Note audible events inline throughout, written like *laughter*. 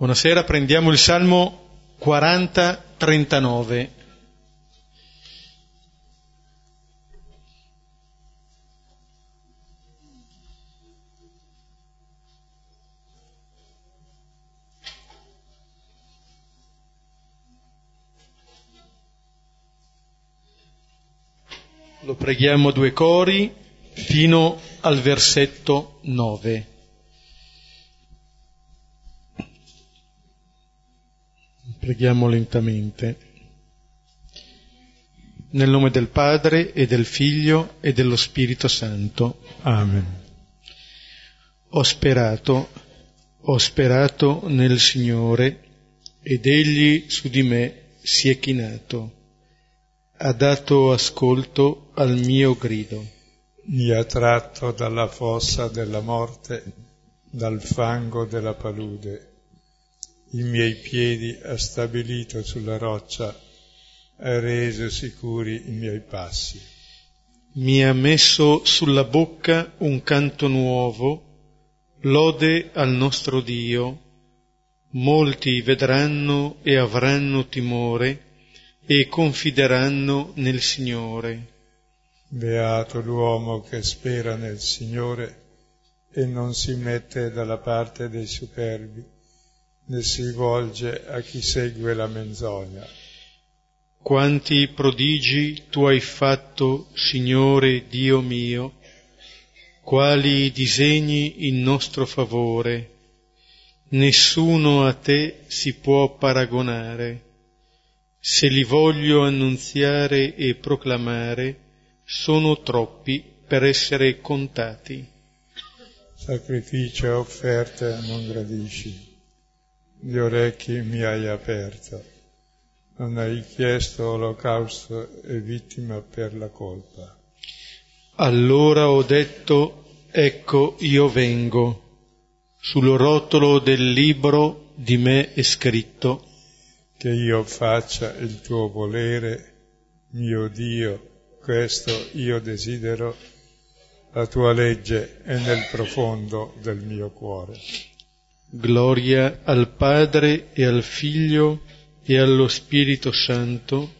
Buonasera, prendiamo il Salmo 40-39. Lo preghiamo a due cori fino al versetto 9. Preghiamo lentamente. Nel nome del Padre e del Figlio e dello Spirito Santo. Amen. Ho sperato, ho sperato nel Signore ed Egli su di me si è chinato. Ha dato ascolto al mio grido. Mi ha tratto dalla fossa della morte, dal fango della palude i miei piedi ha stabilito sulla roccia, ha reso sicuri i miei passi. Mi ha messo sulla bocca un canto nuovo, lode al nostro Dio. Molti vedranno e avranno timore e confideranno nel Signore. Beato l'uomo che spera nel Signore e non si mette dalla parte dei superbi né si rivolge a chi segue la menzogna. Quanti prodigi tu hai fatto, Signore Dio mio, quali disegni in nostro favore, nessuno a te si può paragonare. Se li voglio annunziare e proclamare, sono troppi per essere contati. Sacrificio e offerte non gradisci gli orecchi mi hai aperto, non hai chiesto olocausto e vittima per la colpa. Allora ho detto, ecco io vengo, sul rotolo del libro di me è scritto, che io faccia il tuo volere, mio Dio, questo io desidero, la tua legge è nel profondo del mio cuore. Gloria al Padre e al Figlio e allo Spirito Santo,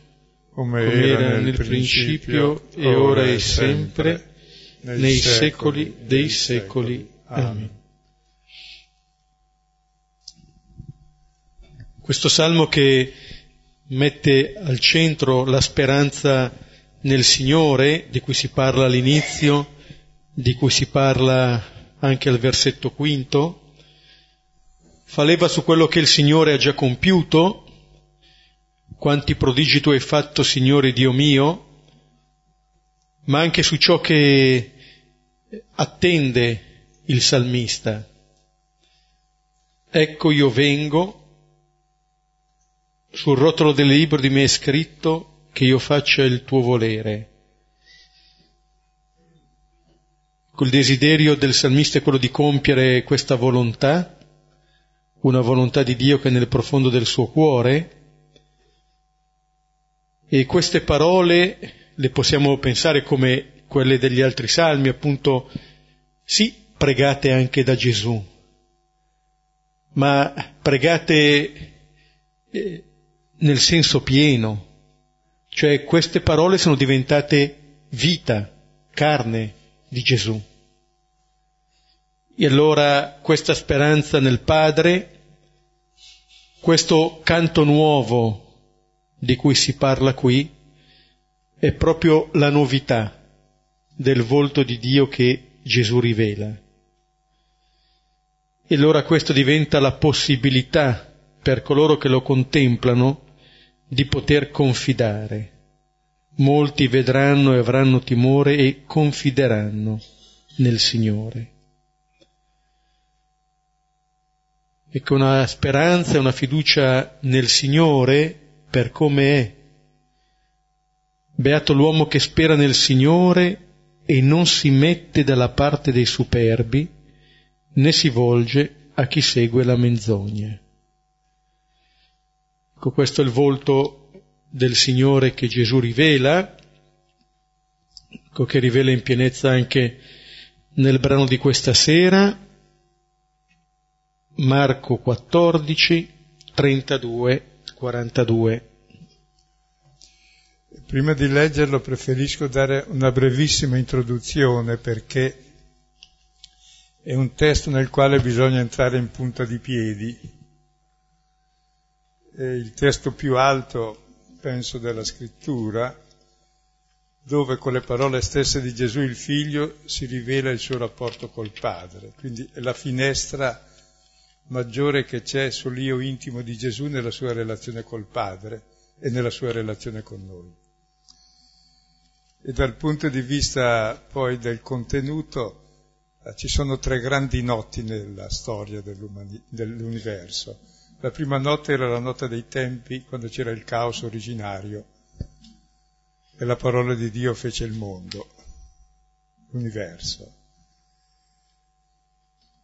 come, come era, nel, nel principio, principio, e ora e sempre, nei, nei secoli, secoli dei secoli. secoli. Amen. Questo salmo che mette al centro la speranza nel Signore, di cui si parla all'inizio, di cui si parla anche al versetto quinto, fa leva su quello che il Signore ha già compiuto, quanti prodigi tu hai fatto, Signore Dio mio, ma anche su ciò che attende il salmista. Ecco io vengo, sul rotolo del libro di me è scritto che io faccia il tuo volere. Col desiderio del salmista è quello di compiere questa volontà, una volontà di Dio che è nel profondo del suo cuore e queste parole le possiamo pensare come quelle degli altri salmi, appunto, sì, pregate anche da Gesù, ma pregate eh, nel senso pieno, cioè queste parole sono diventate vita, carne di Gesù. E allora questa speranza nel Padre, questo canto nuovo di cui si parla qui, è proprio la novità del volto di Dio che Gesù rivela. E allora questo diventa la possibilità per coloro che lo contemplano di poter confidare. Molti vedranno e avranno timore e confideranno nel Signore. E con una speranza e una fiducia nel Signore per come è. Beato l'uomo che spera nel Signore e non si mette dalla parte dei superbi, né si volge a chi segue la menzogna. Ecco, questo è il volto del Signore che Gesù rivela, ecco che rivela in pienezza anche nel brano di questa sera, Marco 14, 32, 42. Prima di leggerlo preferisco dare una brevissima introduzione perché è un testo nel quale bisogna entrare in punta di piedi. È il testo più alto, penso, della scrittura, dove con le parole stesse di Gesù il figlio si rivela il suo rapporto col padre. Quindi è la finestra maggiore che c'è sull'io intimo di Gesù nella sua relazione col padre e nella sua relazione con noi. E dal punto di vista poi del contenuto, eh, ci sono tre grandi notti nella storia dell'universo. La prima notte era la notte dei tempi, quando c'era il caos originario, e la parola di Dio fece il mondo, l'universo,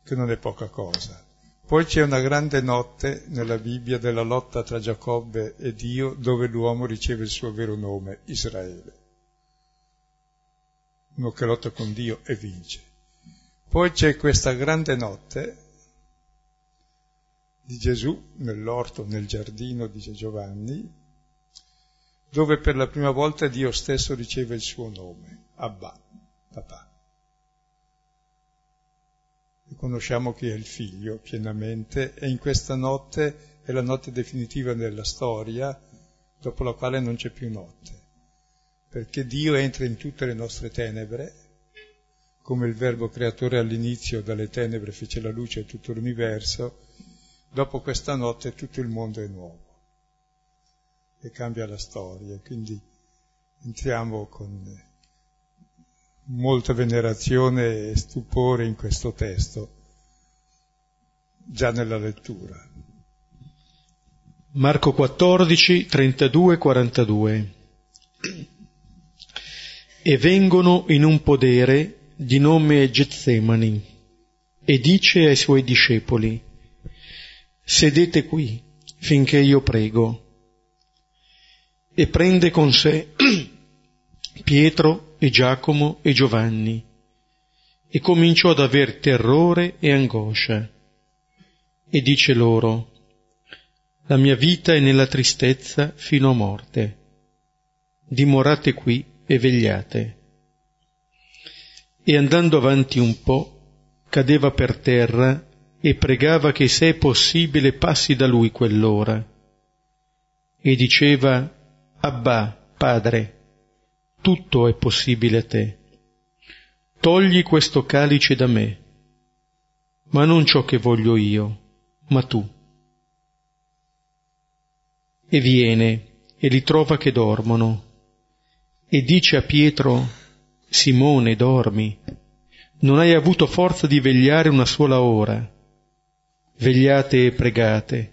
che non è poca cosa. Poi c'è una grande notte nella Bibbia della lotta tra Giacobbe e Dio, dove l'uomo riceve il suo vero nome, Israele. Uno che lotta con Dio e vince. Poi c'è questa grande notte di Gesù nell'orto, nel giardino, dice Giovanni, dove per la prima volta Dio stesso riceve il suo nome, Abba, papà. Conosciamo chi è il figlio pienamente e in questa notte è la notte definitiva della storia, dopo la quale non c'è più notte, perché Dio entra in tutte le nostre tenebre come il verbo creatore all'inizio dalle tenebre fece la luce a tutto l'universo, dopo questa notte tutto il mondo è nuovo e cambia la storia. Quindi entriamo con molta venerazione e stupore in questo testo, già nella lettura. Marco 14, 32, 42. E vengono in un podere di nome Getsemani e dice ai suoi discepoli, sedete qui finché io prego. E prende con sé *clears throat* Pietro e Giacomo e Giovanni e cominciò ad aver terrore e angoscia e dice loro, la mia vita è nella tristezza fino a morte. Dimorate qui e vegliate e andando avanti un po' cadeva per terra e pregava che se è possibile passi da lui quell'ora. E diceva, Abba, Padre, tutto è possibile a te. Togli questo calice da me, ma non ciò che voglio io, ma tu. E viene e li trova che dormono, e dice a Pietro, Simone, dormi. Non hai avuto forza di vegliare una sola ora. Vegliate e pregate,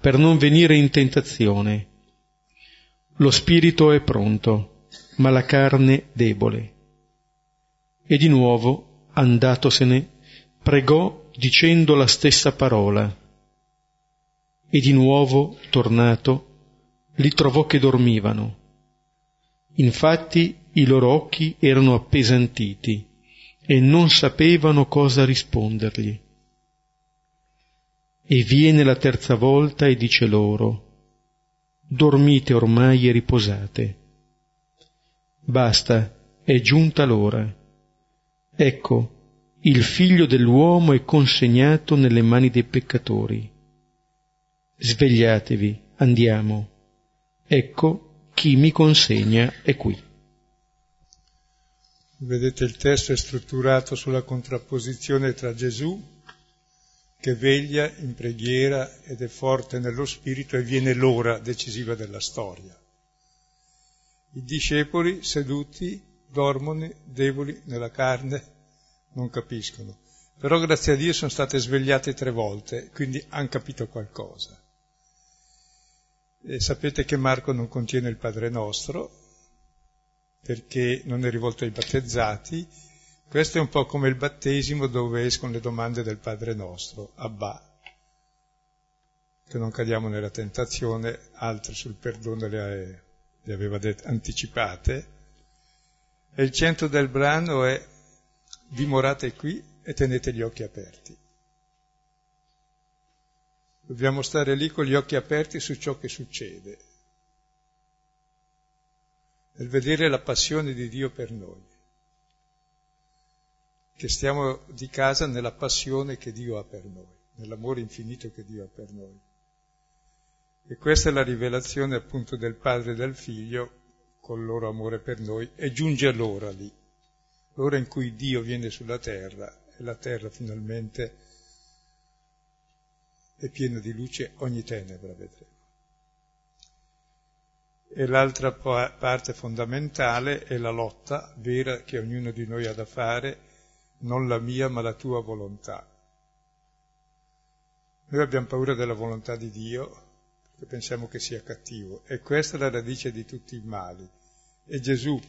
per non venire in tentazione. Lo spirito è pronto, ma la carne debole. E di nuovo, andatosene, pregò dicendo la stessa parola. E di nuovo, tornato, li trovò che dormivano. Infatti i loro occhi erano appesantiti e non sapevano cosa rispondergli. E viene la terza volta e dice loro, dormite ormai e riposate. Basta, è giunta l'ora. Ecco, il figlio dell'uomo è consegnato nelle mani dei peccatori. Svegliatevi, andiamo. Ecco, chi mi consegna è qui. Vedete il testo è strutturato sulla contrapposizione tra Gesù che veglia in preghiera ed è forte nello spirito e viene l'ora decisiva della storia. I discepoli seduti dormono, deboli nella carne, non capiscono. Però grazie a Dio sono state svegliate tre volte, quindi hanno capito qualcosa. E sapete che Marco non contiene il Padre nostro, perché non è rivolto ai battezzati. Questo è un po' come il battesimo dove escono le domande del Padre nostro, Abba, che non cadiamo nella tentazione, altre sul perdono le, le aveva det- anticipate. E il centro del brano è dimorate qui e tenete gli occhi aperti. Dobbiamo stare lì con gli occhi aperti su ciò che succede, nel vedere la passione di Dio per noi, che stiamo di casa nella passione che Dio ha per noi, nell'amore infinito che Dio ha per noi. E questa è la rivelazione appunto del Padre e del Figlio col loro amore per noi e giunge l'ora lì, l'ora in cui Dio viene sulla terra e la terra finalmente è piena di luce, ogni tenebra vedremo. E l'altra parte fondamentale è la lotta vera che ognuno di noi ha da fare, non la mia ma la tua volontà. Noi abbiamo paura della volontà di Dio, che pensiamo che sia cattivo. E questa è la radice di tutti i mali. E Gesù,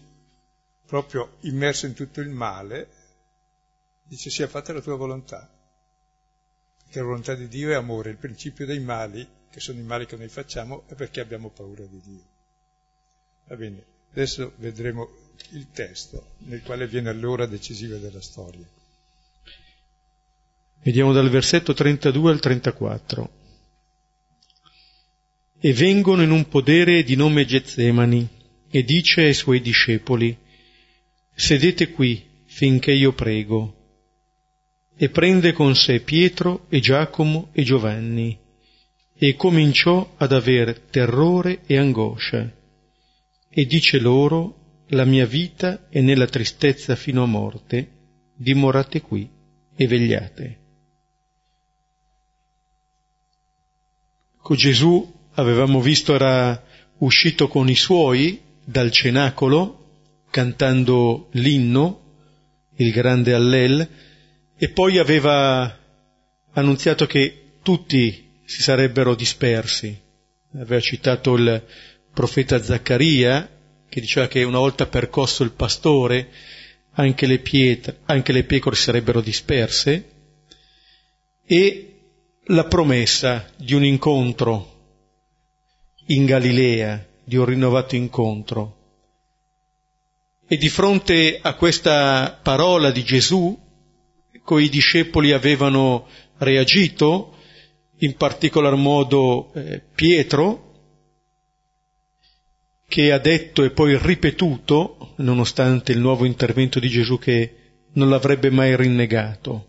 proprio immerso in tutto il male, dice sia fatta la tua volontà. Perché la volontà di Dio è amore, il principio dei mali, che sono i mali che noi facciamo, è perché abbiamo paura di Dio. Va bene, adesso vedremo il testo nel quale viene l'ora decisiva della storia. Vediamo dal versetto 32 al 34 e vengono in un podere di nome Getsemani e dice ai suoi discepoli, sedete qui finché io prego. E prende con sé Pietro e Giacomo e Giovanni e cominciò ad aver terrore e angoscia e dice loro, la mia vita è nella tristezza fino a morte, dimorate qui e vegliate. Ecco Gesù avevamo visto era uscito con i suoi dal cenacolo cantando l'inno, il grande Allel, e poi aveva annunziato che tutti si sarebbero dispersi. Aveva citato il profeta Zaccaria, che diceva che una volta percosso il pastore, anche le, pietre, anche le pecore sarebbero disperse, e la promessa di un incontro in Galilea di un rinnovato incontro. E di fronte a questa parola di Gesù, coi discepoli avevano reagito, in particolar modo eh, Pietro, che ha detto e poi ripetuto, nonostante il nuovo intervento di Gesù, che non l'avrebbe mai rinnegato,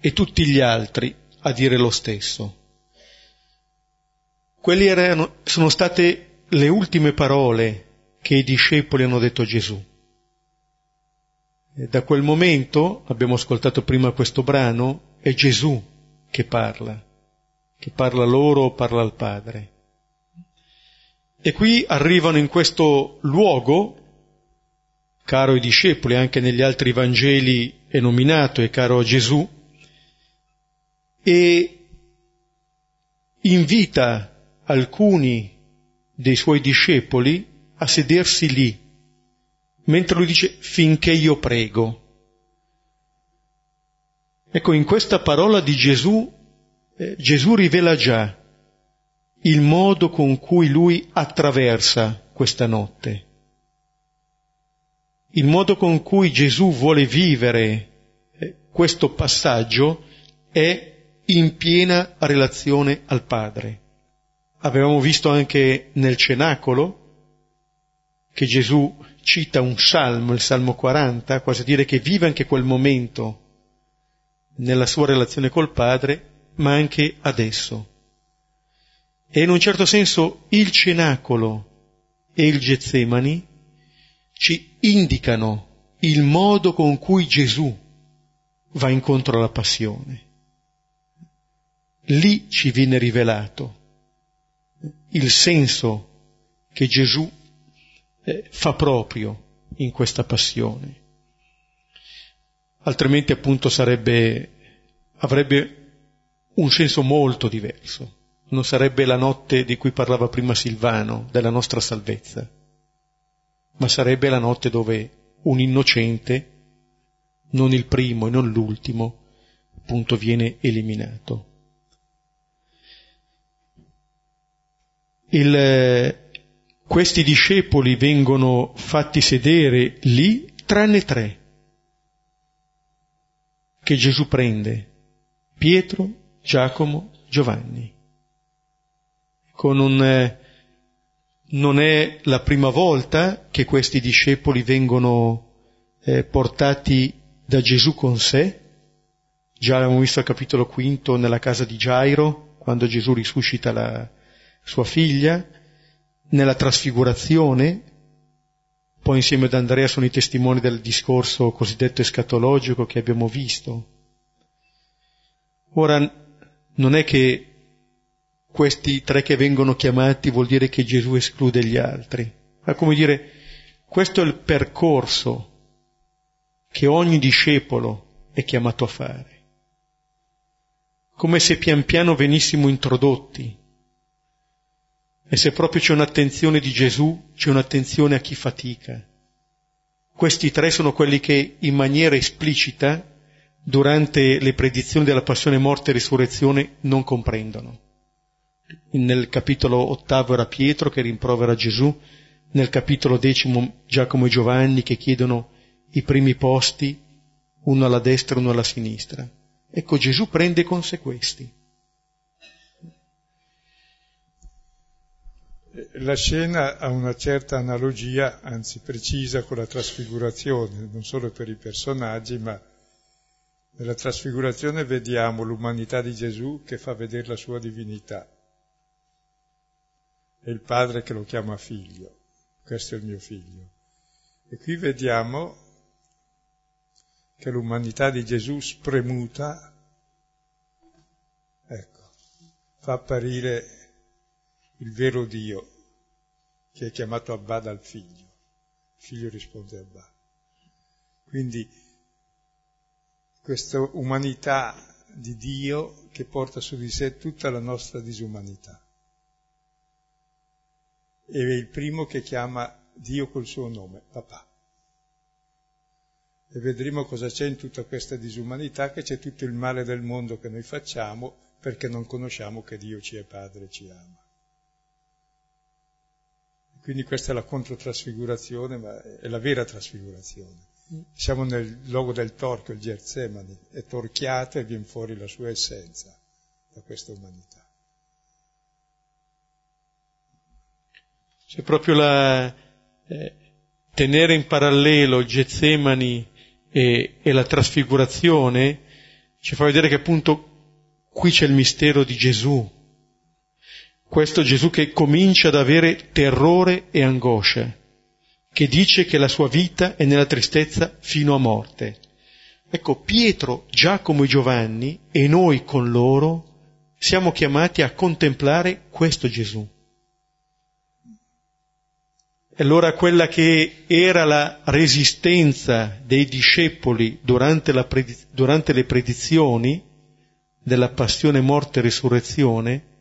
e tutti gli altri a dire lo stesso. Quelle erano, sono state le ultime parole che i discepoli hanno detto a Gesù. Da quel momento, abbiamo ascoltato prima questo brano, è Gesù che parla, che parla loro, parla al Padre. E qui arrivano in questo luogo, caro ai discepoli, anche negli altri Vangeli è nominato e caro a Gesù, e invita alcuni dei suoi discepoli a sedersi lì, mentre lui dice finché io prego. Ecco, in questa parola di Gesù, eh, Gesù rivela già il modo con cui lui attraversa questa notte, il modo con cui Gesù vuole vivere eh, questo passaggio è in piena relazione al Padre. Avevamo visto anche nel cenacolo che Gesù cita un salmo, il Salmo 40, quasi a dire che vive anche quel momento nella sua relazione col Padre, ma anche adesso. E in un certo senso il cenacolo e il Getsemani ci indicano il modo con cui Gesù va incontro alla passione. Lì ci viene rivelato il senso che Gesù eh, fa proprio in questa passione. Altrimenti appunto sarebbe, avrebbe un senso molto diverso. Non sarebbe la notte di cui parlava prima Silvano, della nostra salvezza, ma sarebbe la notte dove un innocente, non il primo e non l'ultimo, appunto viene eliminato. il, questi discepoli vengono fatti sedere lì, tranne tre, che Gesù prende, Pietro, Giacomo, Giovanni. Con un, eh, non è la prima volta che questi discepoli vengono eh, portati da Gesù con sé. Già l'abbiamo visto al capitolo quinto nella casa di Gairo, quando Gesù risuscita la sua figlia, nella trasfigurazione, poi insieme ad Andrea sono i testimoni del discorso cosiddetto escatologico che abbiamo visto. Ora, non è che questi tre che vengono chiamati vuol dire che Gesù esclude gli altri, ma come dire, questo è il percorso che ogni discepolo è chiamato a fare. Come se pian piano venissimo introdotti. E se proprio c'è un'attenzione di Gesù, c'è un'attenzione a chi fatica. Questi tre sono quelli che in maniera esplicita, durante le predizioni della passione, morte e risurrezione, non comprendono. Nel capitolo ottavo era Pietro che rimprovera Gesù, nel capitolo decimo Giacomo e Giovanni che chiedono i primi posti, uno alla destra e uno alla sinistra. Ecco, Gesù prende con sé questi. La scena ha una certa analogia, anzi precisa, con la trasfigurazione, non solo per i personaggi, ma nella trasfigurazione vediamo l'umanità di Gesù che fa vedere la sua divinità e il padre che lo chiama figlio. Questo è il mio figlio. E qui vediamo che l'umanità di Gesù spremuta, ecco, fa apparire il vero Dio che è chiamato Abba dal figlio. Il figlio risponde Abba. Quindi questa umanità di Dio che porta su di sé tutta la nostra disumanità e è il primo che chiama Dio col suo nome, papà. E vedremo cosa c'è in tutta questa disumanità, che c'è tutto il male del mondo che noi facciamo perché non conosciamo che Dio ci è padre e ci ama. Quindi questa è la controtrasfigurazione, ma è la vera trasfigurazione. Siamo nel luogo del torchio, il Getsemani, è torchiato e viene fuori la sua essenza da questa umanità. C'è proprio la, eh, tenere in parallelo il Getsemani e, e la trasfigurazione ci fa vedere che appunto qui c'è il mistero di Gesù. Questo Gesù che comincia ad avere terrore e angoscia, che dice che la sua vita è nella tristezza fino a morte. Ecco, Pietro, Giacomo e Giovanni, e noi con loro, siamo chiamati a contemplare questo Gesù. E allora quella che era la resistenza dei discepoli durante, prediz- durante le predizioni della passione, morte e risurrezione,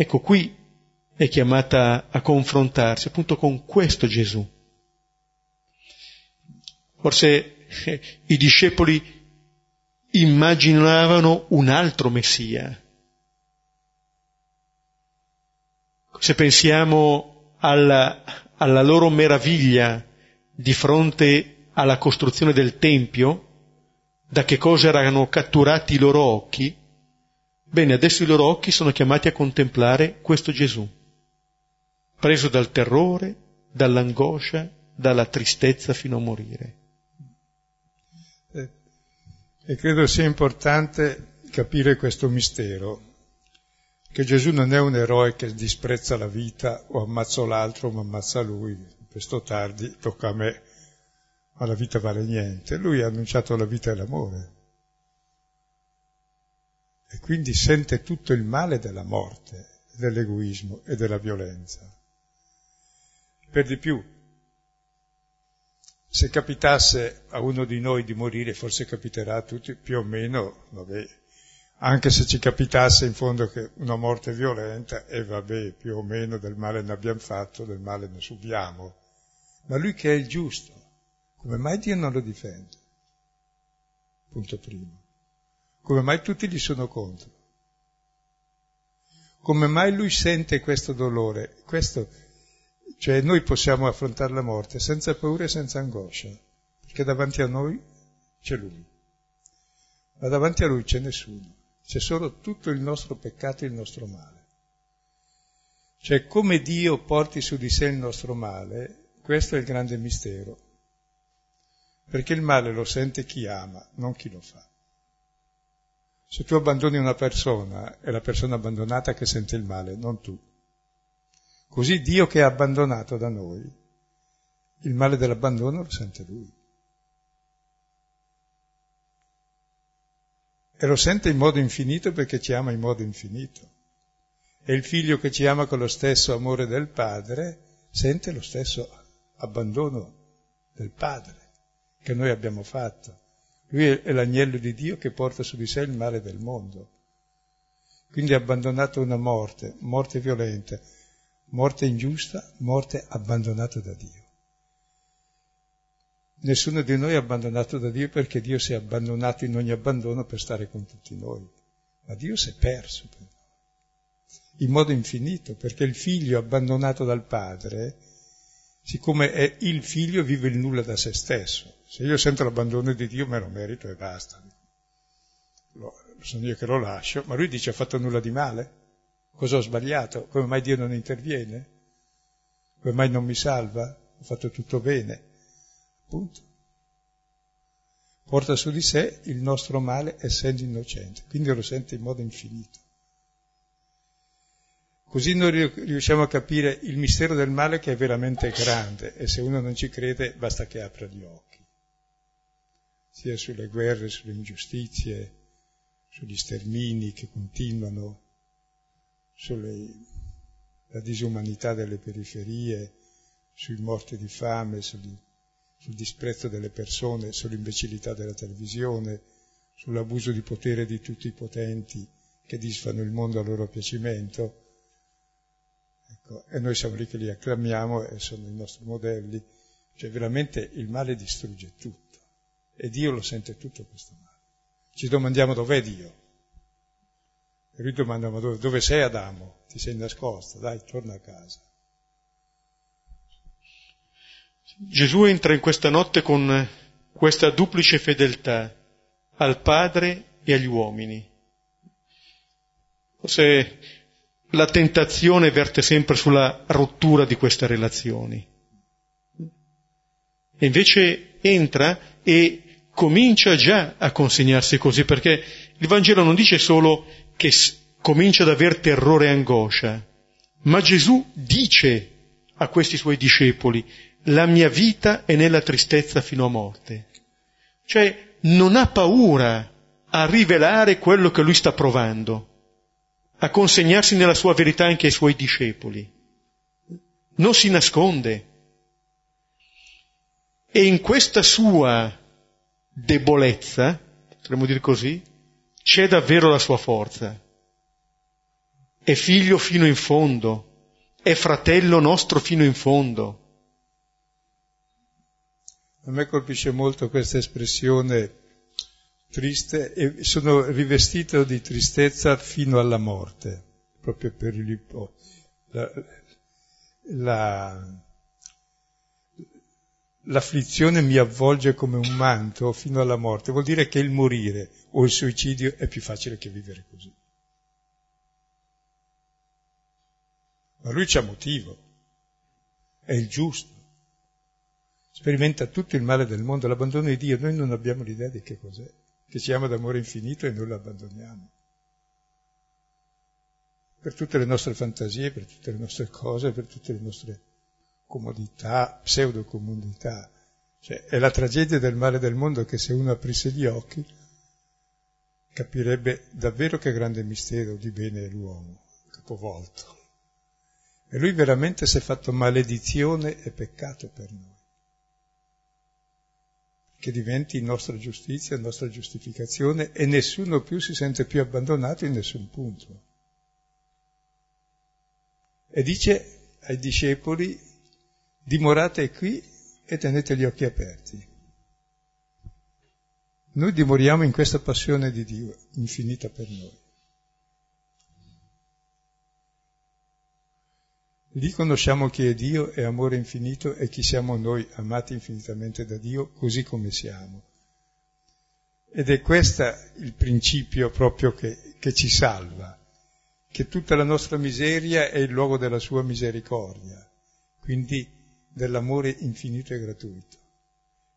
ecco qui è chiamata a confrontarsi appunto con questo Gesù. Forse eh, i discepoli immaginavano un altro Messia. Se pensiamo alla, alla loro meraviglia di fronte alla costruzione del Tempio, da che cosa erano catturati i loro occhi, bene, adesso i loro occhi sono chiamati a contemplare questo Gesù, preso dal terrore, dall'angoscia, dalla tristezza fino a morire. E credo sia importante capire questo mistero, che Gesù non è un eroe che disprezza la vita o ammazzo l'altro ma ammazza lui, questo tardi tocca a me, ma la vita vale niente. Lui ha annunciato la vita e l'amore e quindi sente tutto il male della morte, dell'egoismo e della violenza. Per di più, se capitasse a uno di noi di morire, forse capiterà a tutti più o meno, vabbè, anche se ci capitasse in fondo che una morte violenta, e vabbè, più o meno del male ne abbiamo fatto, del male ne subiamo. Ma lui che è il giusto, come mai Dio non lo difende? Punto primo. Come mai tutti gli sono contro? Come mai lui sente questo dolore? Questo, cioè noi possiamo affrontare la morte senza paura e senza angoscia, perché davanti a noi c'è lui, ma davanti a lui c'è nessuno c'è solo tutto il nostro peccato e il nostro male. Cioè come Dio porti su di sé il nostro male, questo è il grande mistero. Perché il male lo sente chi ama, non chi lo fa. Se tu abbandoni una persona, è la persona abbandonata che sente il male, non tu. Così Dio che è abbandonato da noi, il male dell'abbandono lo sente lui. E lo sente in modo infinito perché ci ama in modo infinito. E il figlio che ci ama con lo stesso amore del padre sente lo stesso abbandono del padre che noi abbiamo fatto. Lui è l'agnello di Dio che porta su di sé il male del mondo. Quindi ha abbandonato una morte, morte violenta, morte ingiusta, morte abbandonata da Dio. Nessuno di noi è abbandonato da Dio perché Dio si è abbandonato in ogni abbandono per stare con tutti noi. Ma Dio si è perso per noi, in modo infinito, perché il figlio abbandonato dal padre, siccome è il figlio, vive il nulla da se stesso. Se io sento l'abbandono di Dio me lo merito e basta. sono io che lo lascio, ma lui dice ho fatto nulla di male? Cosa ho sbagliato? Come mai Dio non interviene? Come mai non mi salva? Ho fatto tutto bene. Punto. Porta su di sé il nostro male essendo innocente, quindi lo sente in modo infinito. Così noi riusciamo a capire il mistero del male che è veramente grande e se uno non ci crede basta che apra gli occhi, sia sulle guerre, sulle ingiustizie, sugli stermini che continuano, sulla disumanità delle periferie, sui morti di fame, sugli sul disprezzo delle persone, sull'imbecillità della televisione, sull'abuso di potere di tutti i potenti che disfano il mondo a loro piacimento. Ecco, e noi siamo lì che li acclamiamo e sono i nostri modelli. Cioè veramente il male distrugge tutto e Dio lo sente tutto questo male. Ci domandiamo dov'è Dio. E lui domanda ma dove, dove sei Adamo? Ti sei nascosto, dai, torna a casa. Gesù entra in questa notte con questa duplice fedeltà al Padre e agli uomini. Forse la tentazione verte sempre sulla rottura di queste relazioni. E invece entra e comincia già a consegnarsi così, perché il Vangelo non dice solo che comincia ad aver terrore e angoscia, ma Gesù dice a questi suoi discepoli, la mia vita è nella tristezza fino a morte. Cioè non ha paura a rivelare quello che lui sta provando, a consegnarsi nella sua verità anche ai suoi discepoli. Non si nasconde. E in questa sua debolezza, potremmo dire così, c'è davvero la sua forza. È figlio fino in fondo, è fratello nostro fino in fondo a me colpisce molto questa espressione triste e sono rivestito di tristezza fino alla morte, proprio per il, la, la, l'afflizione mi avvolge come un manto fino alla morte, vuol dire che il morire o il suicidio è più facile che vivere così. Ma lui c'ha motivo, è il giusto. Sperimenta tutto il male del mondo, l'abbandono di Dio, noi non abbiamo l'idea di che cos'è, che ci ama d'amore infinito e noi lo abbandoniamo. Per tutte le nostre fantasie, per tutte le nostre cose, per tutte le nostre comodità, pseudo-comodità. Cioè, è la tragedia del male del mondo che se uno aprisse gli occhi capirebbe davvero che grande mistero di bene è l'uomo, capovolto. E lui veramente si è fatto maledizione e peccato per noi che diventi nostra giustizia, nostra giustificazione e nessuno più si sente più abbandonato in nessun punto. E dice ai discepoli, dimorate qui e tenete gli occhi aperti. Noi dimoriamo in questa passione di Dio infinita per noi. Lì conosciamo chi è Dio, è amore infinito e chi siamo noi, amati infinitamente da Dio, così come siamo. Ed è questo il principio proprio che, che ci salva, che tutta la nostra miseria è il luogo della sua misericordia, quindi dell'amore infinito e gratuito.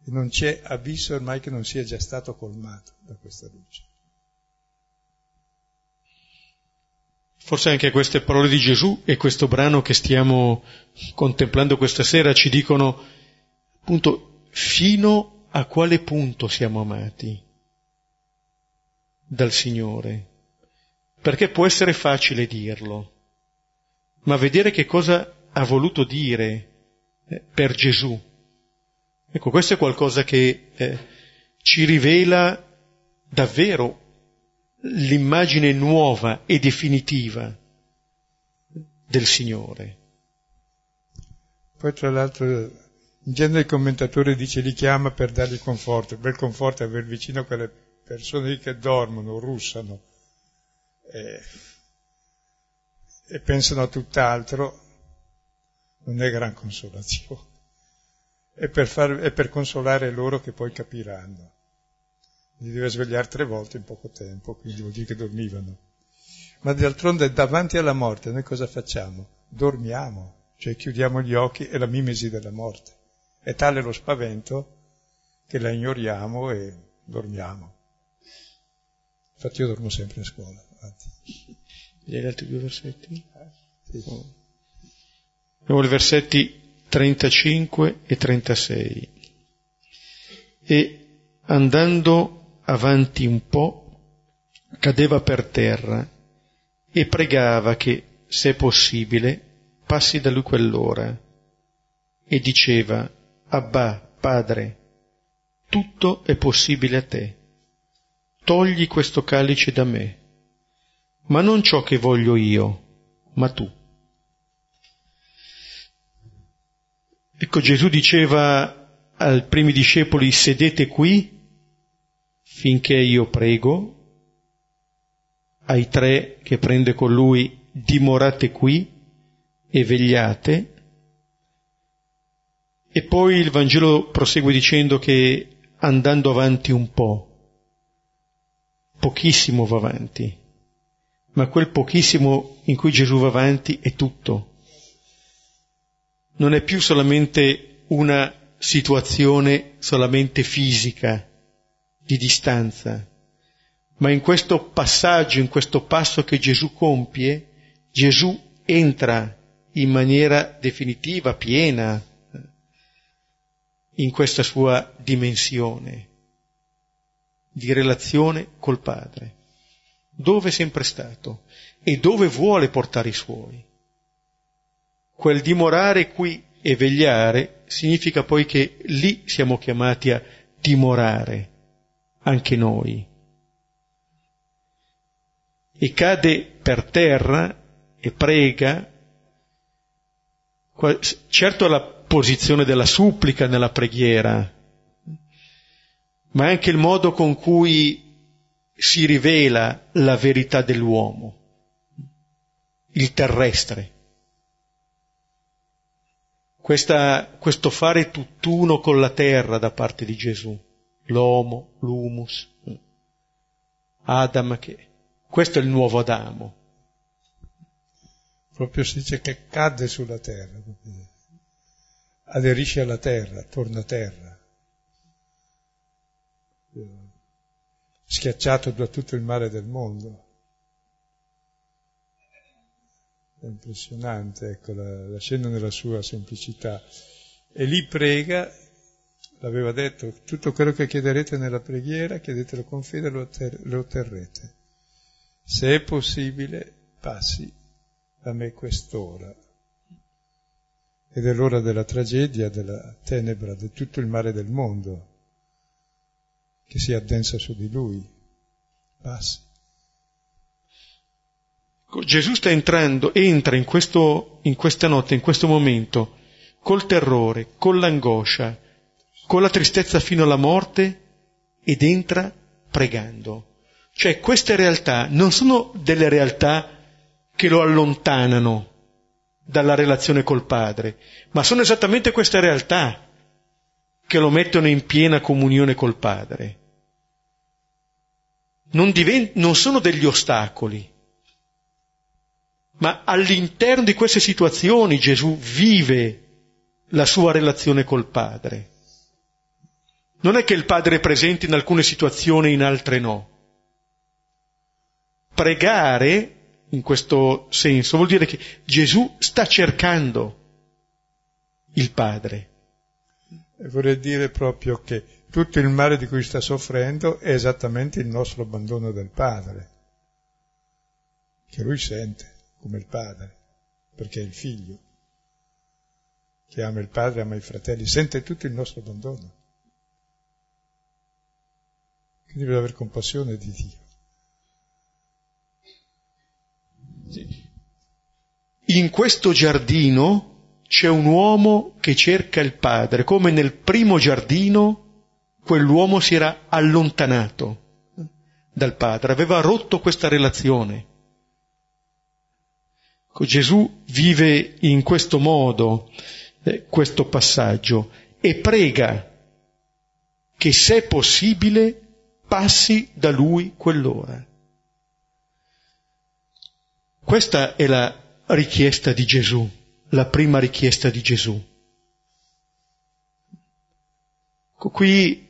E non c'è abisso ormai che non sia già stato colmato da questa luce. Forse anche queste parole di Gesù e questo brano che stiamo contemplando questa sera ci dicono appunto fino a quale punto siamo amati dal Signore. Perché può essere facile dirlo, ma vedere che cosa ha voluto dire per Gesù. Ecco, questo è qualcosa che eh, ci rivela davvero l'immagine nuova e definitiva del Signore. Poi tra l'altro in genere il commentatore dice li chiama per dargli conforto, bel conforto è aver vicino quelle persone che dormono, russano e, e pensano a tutt'altro, non è gran consolazione. È per, far, è per consolare loro che poi capiranno. Li deve svegliare tre volte in poco tempo, quindi vuol dire che dormivano. Ma d'altronde davanti alla morte noi cosa facciamo? Dormiamo, cioè chiudiamo gli occhi e la mimesi della morte. È tale lo spavento che la ignoriamo e dormiamo. Infatti io dormo sempre a scuola. Gli altri due versetti? Eh, sì. Oh. Abbiamo i versetti 35 e 36. E andando avanti un po', cadeva per terra e pregava che, se possibile, passi da lui quell'ora. E diceva, Abba, Padre, tutto è possibile a te. Togli questo calice da me, ma non ciò che voglio io, ma tu. Ecco, Gesù diceva ai primi discepoli, sedete qui finché io prego, ai tre che prende con lui, dimorate qui e vegliate. E poi il Vangelo prosegue dicendo che andando avanti un po', pochissimo va avanti, ma quel pochissimo in cui Gesù va avanti è tutto non è più solamente una situazione solamente fisica, di distanza, ma in questo passaggio, in questo passo che Gesù compie, Gesù entra in maniera definitiva, piena, in questa sua dimensione di relazione col Padre, dove è sempre stato e dove vuole portare i suoi. Quel dimorare qui e vegliare significa poi che lì siamo chiamati a dimorare, anche noi. E cade per terra e prega, certo la posizione della supplica nella preghiera, ma anche il modo con cui si rivela la verità dell'uomo, il terrestre questa, questo fare tutt'uno con la terra da parte di Gesù, l'uomo, l'humus, Adam che... Questo è il nuovo Adamo. Proprio si dice che cade sulla terra, aderisce alla terra, torna a terra. Schiacciato da tutto il male del mondo. È impressionante, ecco, la, la scena nella sua semplicità. E lì prega, l'aveva detto, tutto quello che chiederete nella preghiera, chiedetelo con fede lo, lo otterrete. Se è possibile, passi da me quest'ora. Ed è l'ora della tragedia, della tenebra, di tutto il male del mondo che si addensa su di lui. Passi. Gesù sta entrando, entra in, questo, in questa notte, in questo momento, col terrore, con l'angoscia, con la tristezza fino alla morte ed entra pregando. Cioè queste realtà non sono delle realtà che lo allontanano dalla relazione col Padre, ma sono esattamente queste realtà che lo mettono in piena comunione col Padre. non, divent- non sono degli ostacoli, ma all'interno di queste situazioni Gesù vive la sua relazione col Padre. Non è che il Padre è presente in alcune situazioni e in altre no. Pregare, in questo senso, vuol dire che Gesù sta cercando il Padre. E vorrei dire proprio che tutto il male di cui sta soffrendo è esattamente il nostro abbandono del Padre, che lui sente come il Padre, perché è il Figlio che ama il Padre, ama i fratelli, sente tutto il nostro abbandono. Quindi deve avere compassione di Dio. In questo giardino c'è un uomo che cerca il padre, come nel primo giardino quell'uomo si era allontanato dal padre, aveva rotto questa relazione. Gesù vive in questo modo eh, questo passaggio e prega che se possibile passi da lui quell'ora. Questa è la richiesta di Gesù, la prima richiesta di Gesù. Qui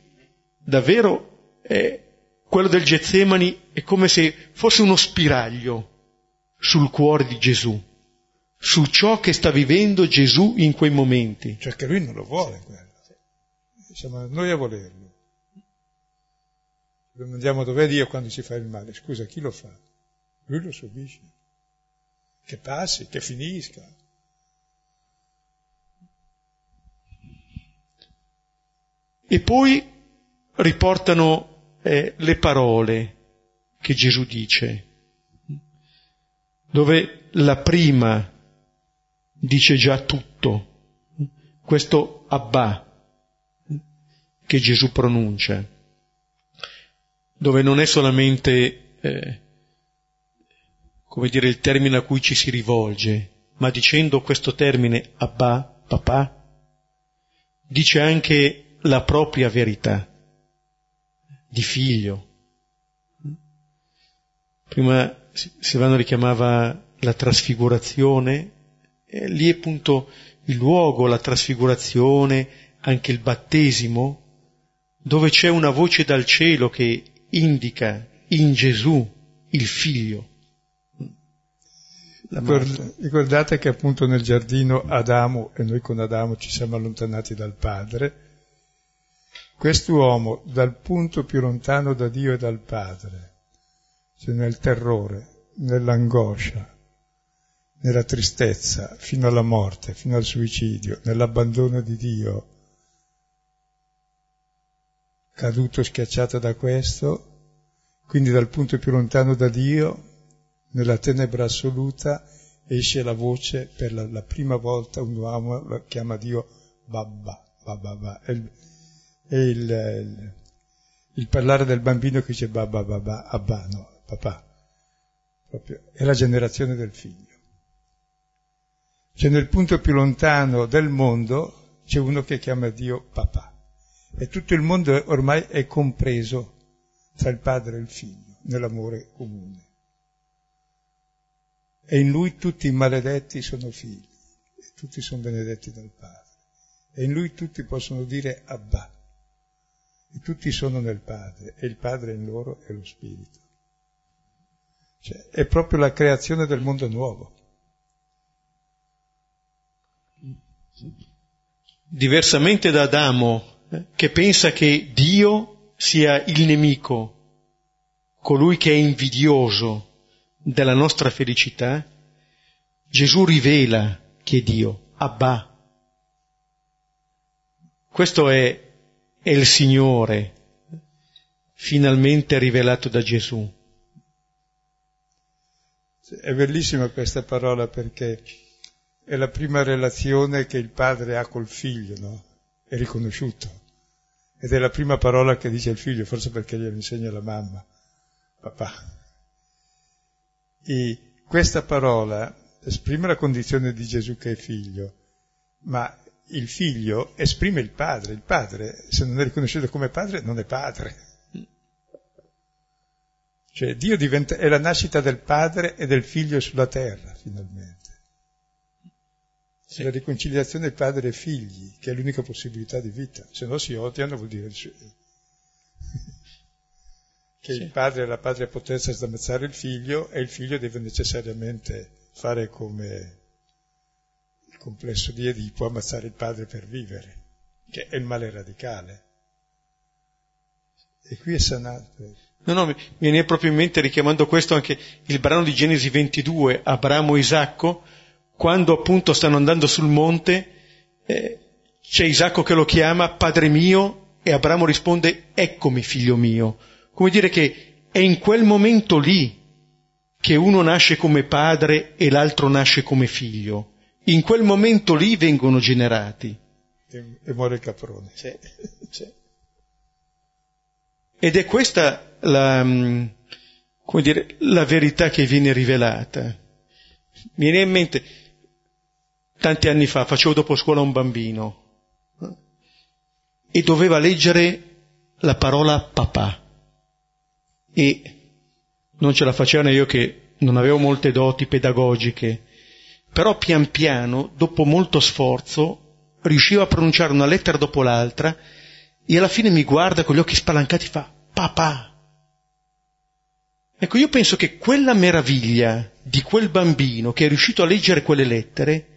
davvero è, quello del Getsemani è come se fosse uno spiraglio sul cuore di Gesù, su ciò che sta vivendo Gesù in quei momenti. Cioè che lui non lo vuole quello. Siamo noi a volerlo. Domandiamo dov'è Dio quando si fa il male. Scusa, chi lo fa? Lui lo subisce. Che passi, che finisca. E poi riportano eh, le parole che Gesù dice, dove la prima dice già tutto, questo Abba che Gesù pronuncia dove non è solamente, eh, come dire, il termine a cui ci si rivolge, ma dicendo questo termine Abba, papà, dice anche la propria verità di figlio. Prima Silvano richiamava la trasfigurazione, e lì è appunto il luogo, la trasfigurazione, anche il battesimo, dove c'è una voce dal cielo che indica in Gesù il figlio. Ricordate che appunto nel giardino Adamo, e noi con Adamo ci siamo allontanati dal Padre, quest'uomo dal punto più lontano da Dio e dal Padre, cioè nel terrore, nell'angoscia, nella tristezza, fino alla morte, fino al suicidio, nell'abbandono di Dio, caduto schiacciato da questo, quindi dal punto più lontano da Dio, nella tenebra assoluta, esce la voce per la, la prima volta un uomo chiama Dio Babba, Babba, Babba. È, il, è il, il, il, parlare del bambino che dice Babba, Babba, Abba, no, papà. Proprio, è la generazione del figlio. Cioè nel punto più lontano del mondo c'è uno che chiama Dio papà e tutto il mondo ormai è compreso tra il padre e il figlio, nell'amore comune. E in lui tutti i maledetti sono figli, e tutti sono benedetti dal Padre. E in lui tutti possono dire Abba, e tutti sono nel Padre, e il Padre in loro è lo Spirito. Cioè, è proprio la creazione del mondo nuovo. Diversamente da Adamo, che pensa che Dio sia il nemico, colui che è invidioso della nostra felicità, Gesù rivela che è Dio, Abba. Questo è, è il Signore, finalmente rivelato da Gesù. È bellissima questa parola perché è la prima relazione che il padre ha col figlio, no? È riconosciuto. Ed è la prima parola che dice il figlio, forse perché glielo insegna la mamma, papà. E questa parola esprime la condizione di Gesù che è figlio, ma il figlio esprime il padre. Il padre, se non è riconosciuto come padre, non è padre. Cioè Dio diventa, è la nascita del padre e del figlio sulla terra, finalmente. Sì. La riconciliazione padre e figli, che è l'unica possibilità di vita, se no si odiano vuol dire *laughs* che sì. il padre e la padre potenza sdamezzare il figlio e il figlio deve necessariamente fare come il complesso di Edipo, ammazzare il padre per vivere, che è il male radicale. E qui è sanato. No, no, mi viene proprio in mente richiamando questo anche il brano di Genesi 22, Abramo e Isacco, quando appunto stanno andando sul monte, eh, c'è Isacco che lo chiama Padre mio e Abramo risponde Eccomi figlio mio. Come dire che è in quel momento lì che uno nasce come padre e l'altro nasce come figlio. In quel momento lì vengono generati. E, e muore il caprone. Sì, sì. Ed è questa la, mm, come dire, la verità che viene rivelata. Mi viene in mente, tanti anni fa, facevo dopo scuola un bambino e doveva leggere la parola papà. E non ce la facevano io che non avevo molte doti pedagogiche, però pian piano, dopo molto sforzo, riuscivo a pronunciare una lettera dopo l'altra e alla fine mi guarda con gli occhi spalancati e fa papà. Ecco, io penso che quella meraviglia di quel bambino che è riuscito a leggere quelle lettere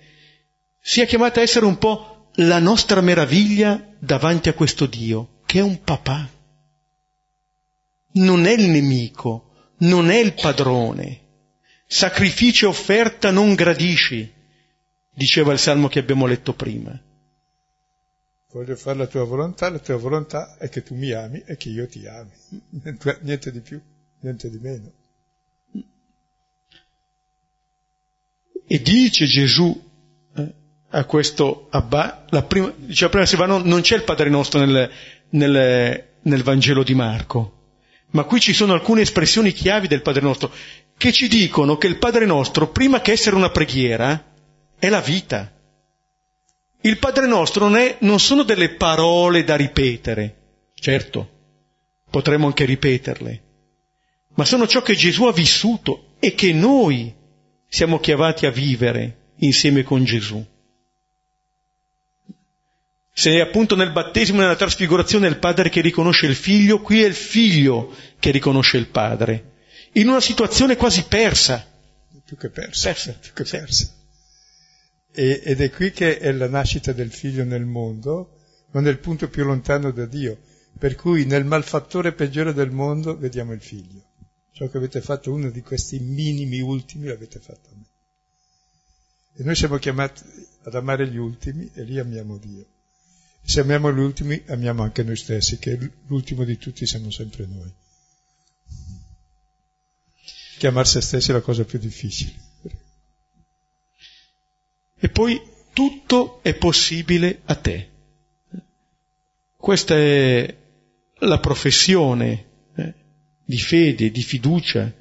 sia chiamata a essere un po' la nostra meraviglia davanti a questo Dio, che è un papà. Non è il nemico, non è il padrone. Sacrificio e offerta non gradisci, diceva il salmo che abbiamo letto prima. Voglio fare la tua volontà, la tua volontà è che tu mi ami e che io ti ami. *laughs* Niente di più, niente di meno. E dice Gesù a questo Abba, la prima, diceva prima Silvano, non c'è il Padre nostro nel, nel, nel Vangelo di Marco, ma qui ci sono alcune espressioni chiavi del Padre nostro che ci dicono che il Padre nostro, prima che essere una preghiera, è la vita. Il Padre nostro non, è, non sono delle parole da ripetere, certo, potremmo anche ripeterle, ma sono ciò che Gesù ha vissuto e che noi siamo chiamati a vivere insieme con Gesù. Se è appunto nel battesimo e nella trasfigurazione il padre che riconosce il figlio, qui è il figlio che riconosce il padre. In una situazione quasi persa. Più che persa. persa. Più che persa. E, ed è qui che è la nascita del figlio nel mondo, ma nel punto più lontano da Dio. Per cui nel malfattore peggiore del mondo vediamo il figlio. Ciò che avete fatto, uno di questi minimi ultimi, l'avete fatto a me. E noi siamo chiamati ad amare gli ultimi e lì amiamo Dio. Se amiamo gli ultimi, amiamo anche noi stessi, che l'ultimo di tutti siamo sempre noi. Chiamare se stessi è la cosa più difficile. E poi tutto è possibile a te. Questa è la professione eh, di fede, di fiducia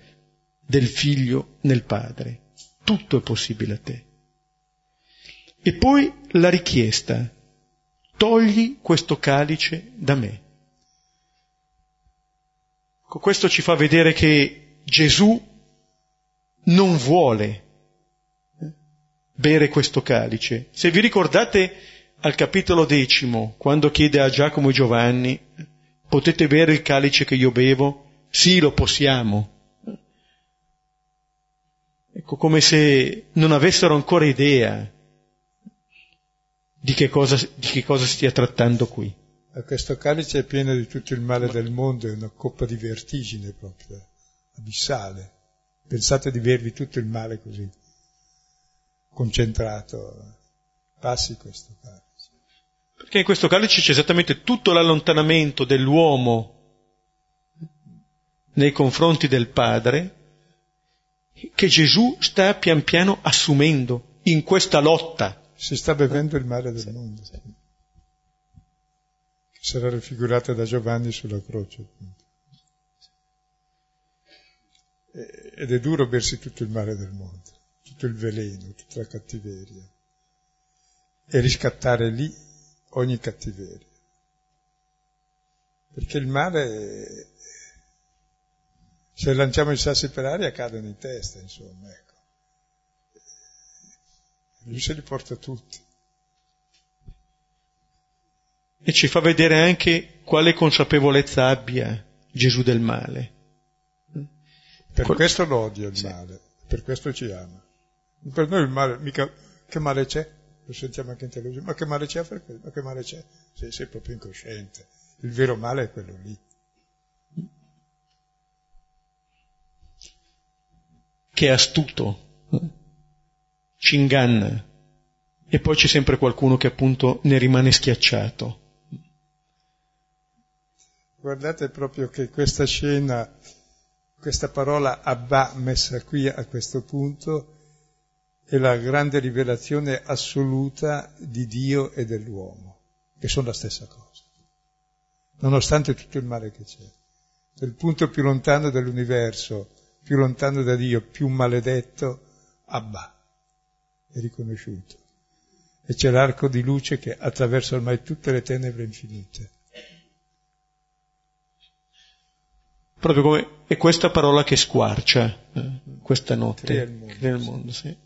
del figlio nel padre. Tutto è possibile a te. E poi la richiesta, togli questo calice da me. Questo ci fa vedere che Gesù non vuole bere questo calice. Se vi ricordate al capitolo decimo, quando chiede a Giacomo e Giovanni, potete bere il calice che io bevo? Sì, lo possiamo. Ecco, come se non avessero ancora idea di che cosa, di che cosa stia trattando qui. Questo calice è pieno di tutto il male del mondo, è una coppa di vertigine proprio, abissale. Pensate di bervi tutto il male così, concentrato. Passi questo calice. Perché in questo calice c'è esattamente tutto l'allontanamento dell'uomo nei confronti del Padre che Gesù sta pian piano assumendo in questa lotta si sta bevendo il male del sì, mondo, sì. che sarà raffigurato da Giovanni sulla croce. Ed è duro bersi tutto il male del mondo, tutto il veleno, tutta la cattiveria, e riscattare lì ogni cattiveria. Perché il male Se lanciamo i sassi per aria cadono in testa, insomma, ecco. Lui se li porta tutti. E ci fa vedere anche quale consapevolezza abbia Gesù del male. Per Qual... questo lo odia il sì. male, per questo ci ama. Per noi il male, mica, che male c'è? Lo sentiamo anche in televisione, ma che male c'è? Ma che male c'è? Sei, sei proprio incosciente. Il vero male è quello lì. Che è astuto, ci inganna e poi c'è sempre qualcuno che appunto ne rimane schiacciato. Guardate proprio che questa scena, questa parola Abba messa qui a questo punto, è la grande rivelazione assoluta di Dio e dell'uomo, che sono la stessa cosa, nonostante tutto il male che c'è. Nel punto più lontano dell'universo, più lontano da Dio, più maledetto, Abba è riconosciuto. E c'è l'arco di luce che attraversa ormai tutte le tenebre infinite. Proprio come è questa parola che squarcia eh, questa notte. Crea il mondo. Crea il mondo sì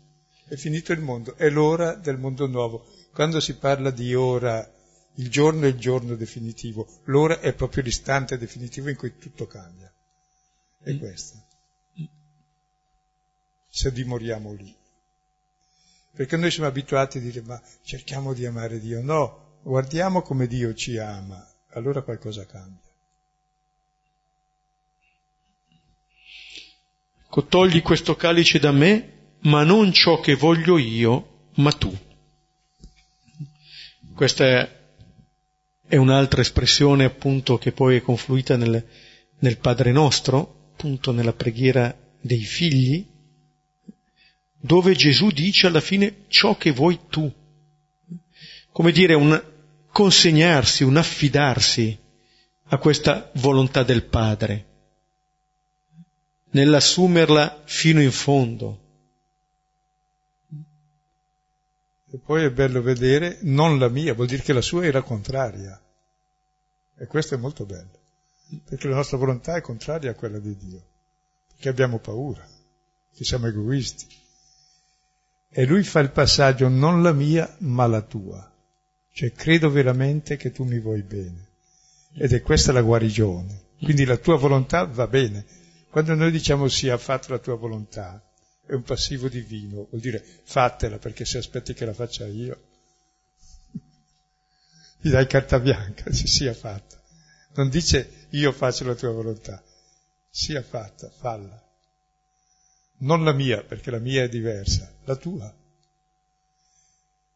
è finito il mondo, è l'ora del mondo nuovo. Quando si parla di ora, il giorno è il giorno definitivo, l'ora è proprio l'istante definitivo in cui tutto cambia. È questo. Se dimoriamo lì. Perché noi siamo abituati a dire ma cerchiamo di amare Dio. No, guardiamo come Dio ci ama, allora qualcosa cambia. Togli questo calice da me ma non ciò che voglio io, ma tu. Questa è un'altra espressione appunto che poi è confluita nel, nel Padre nostro, appunto nella preghiera dei figli, dove Gesù dice alla fine ciò che vuoi tu. Come dire, un consegnarsi, un affidarsi a questa volontà del Padre, nell'assumerla fino in fondo. E poi è bello vedere, non la mia, vuol dire che la sua era contraria. E questo è molto bello, perché la nostra volontà è contraria a quella di Dio, perché abbiamo paura, che siamo egoisti. E lui fa il passaggio non la mia, ma la tua. Cioè credo veramente che tu mi vuoi bene. Ed è questa la guarigione. Quindi la tua volontà va bene. Quando noi diciamo sì, ha fatto la tua volontà, è un passivo divino, vuol dire fatela perché se aspetti che la faccia io, gli dai carta bianca, si sia fatta. Non dice io faccio la tua volontà, sia fatta, falla. Non la mia, perché la mia è diversa, la tua.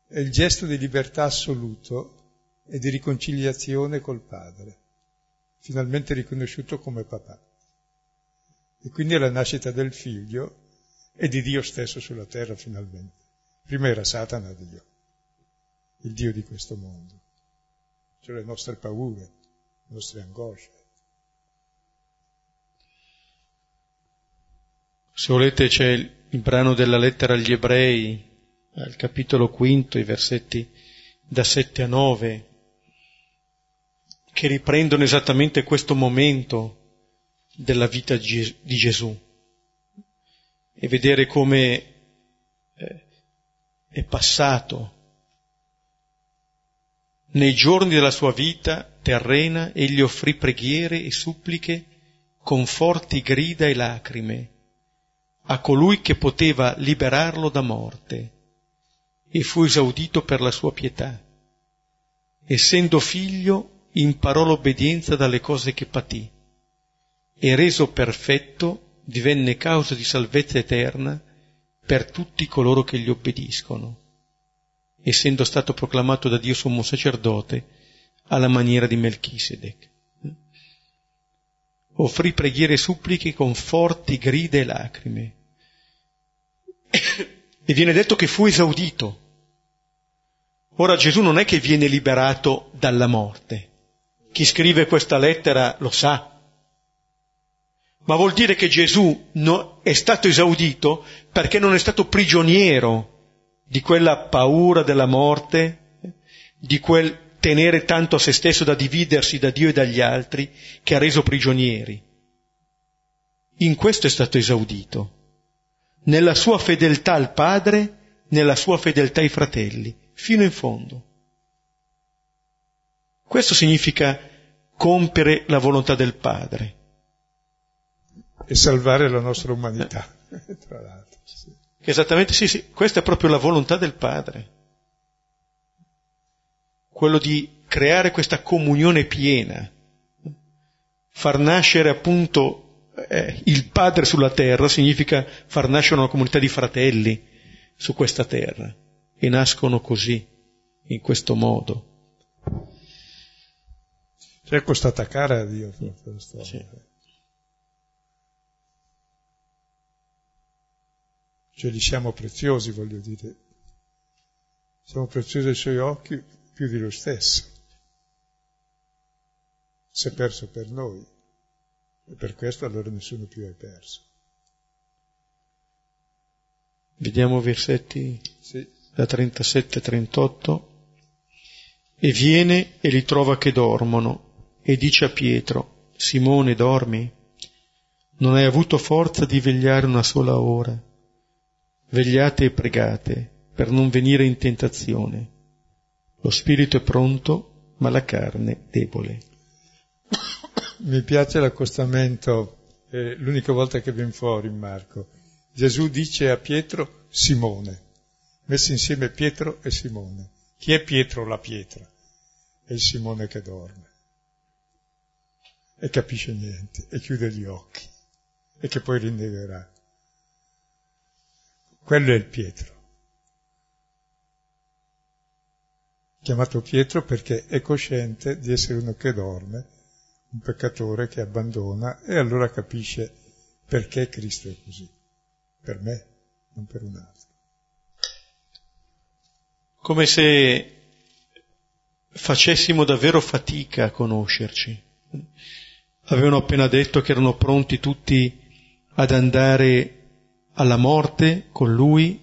È il gesto di libertà assoluto e di riconciliazione col Padre, finalmente riconosciuto come papà. E quindi è la nascita del figlio e di Dio stesso sulla terra finalmente. Prima era Satana Dio, il Dio di questo mondo, cioè le nostre paure, le nostre angosce. Se volete c'è il brano della lettera agli ebrei, al capitolo quinto, i versetti da 7 a 9, che riprendono esattamente questo momento della vita di Gesù e vedere come eh, è passato nei giorni della sua vita terrena egli offrì preghiere e suppliche con forti grida e lacrime a colui che poteva liberarlo da morte e fu esaudito per la sua pietà. Essendo figlio imparò l'obbedienza dalle cose che patì e reso perfetto divenne causa di salvezza eterna per tutti coloro che gli obbediscono, essendo stato proclamato da Dio sommo sacerdote alla maniera di Melchisedec. Offrì preghiere e suppliche con forti grida e lacrime. E viene detto che fu esaudito. Ora Gesù non è che viene liberato dalla morte. Chi scrive questa lettera lo sa, ma vuol dire che Gesù no, è stato esaudito perché non è stato prigioniero di quella paura della morte, di quel tenere tanto a se stesso da dividersi da Dio e dagli altri, che ha reso prigionieri. in questo è stato esaudito, nella sua fedeltà al Padre, nella sua fedeltà ai fratelli, fino in fondo. Questo significa compiere la volontà del Padre. E salvare la nostra umanità, *laughs* tra l'altro. Sì. Esattamente, sì, sì, questa è proprio la volontà del Padre. Quello di creare questa comunione piena, far nascere appunto eh, il Padre sulla terra significa far nascere una comunità di fratelli su questa terra e nascono così, in questo modo. Cioè è costata cara a Dio questa storia. Sì. Cioè gli siamo preziosi, voglio dire. Siamo preziosi ai suoi occhi più di lui stesso. Si è perso per noi e per questo allora nessuno più è perso. Vediamo versetti sì. da 37 a 38. E viene e li trova che dormono e dice a Pietro, Simone dormi? Non hai avuto forza di vegliare una sola ora. Vegliate e pregate per non venire in tentazione. Lo spirito è pronto, ma la carne debole. Mi piace l'accostamento, è l'unica volta che viene fuori in Marco. Gesù dice a Pietro Simone, messi insieme Pietro e Simone. Chi è Pietro la pietra? È il Simone che dorme e capisce niente e chiude gli occhi e che poi rinnegherà. Quello è il Pietro. Chiamato Pietro perché è cosciente di essere uno che dorme, un peccatore che abbandona e allora capisce perché Cristo è così. Per me, non per un altro. Come se facessimo davvero fatica a conoscerci avevano appena detto che erano pronti tutti ad andare alla morte con lui,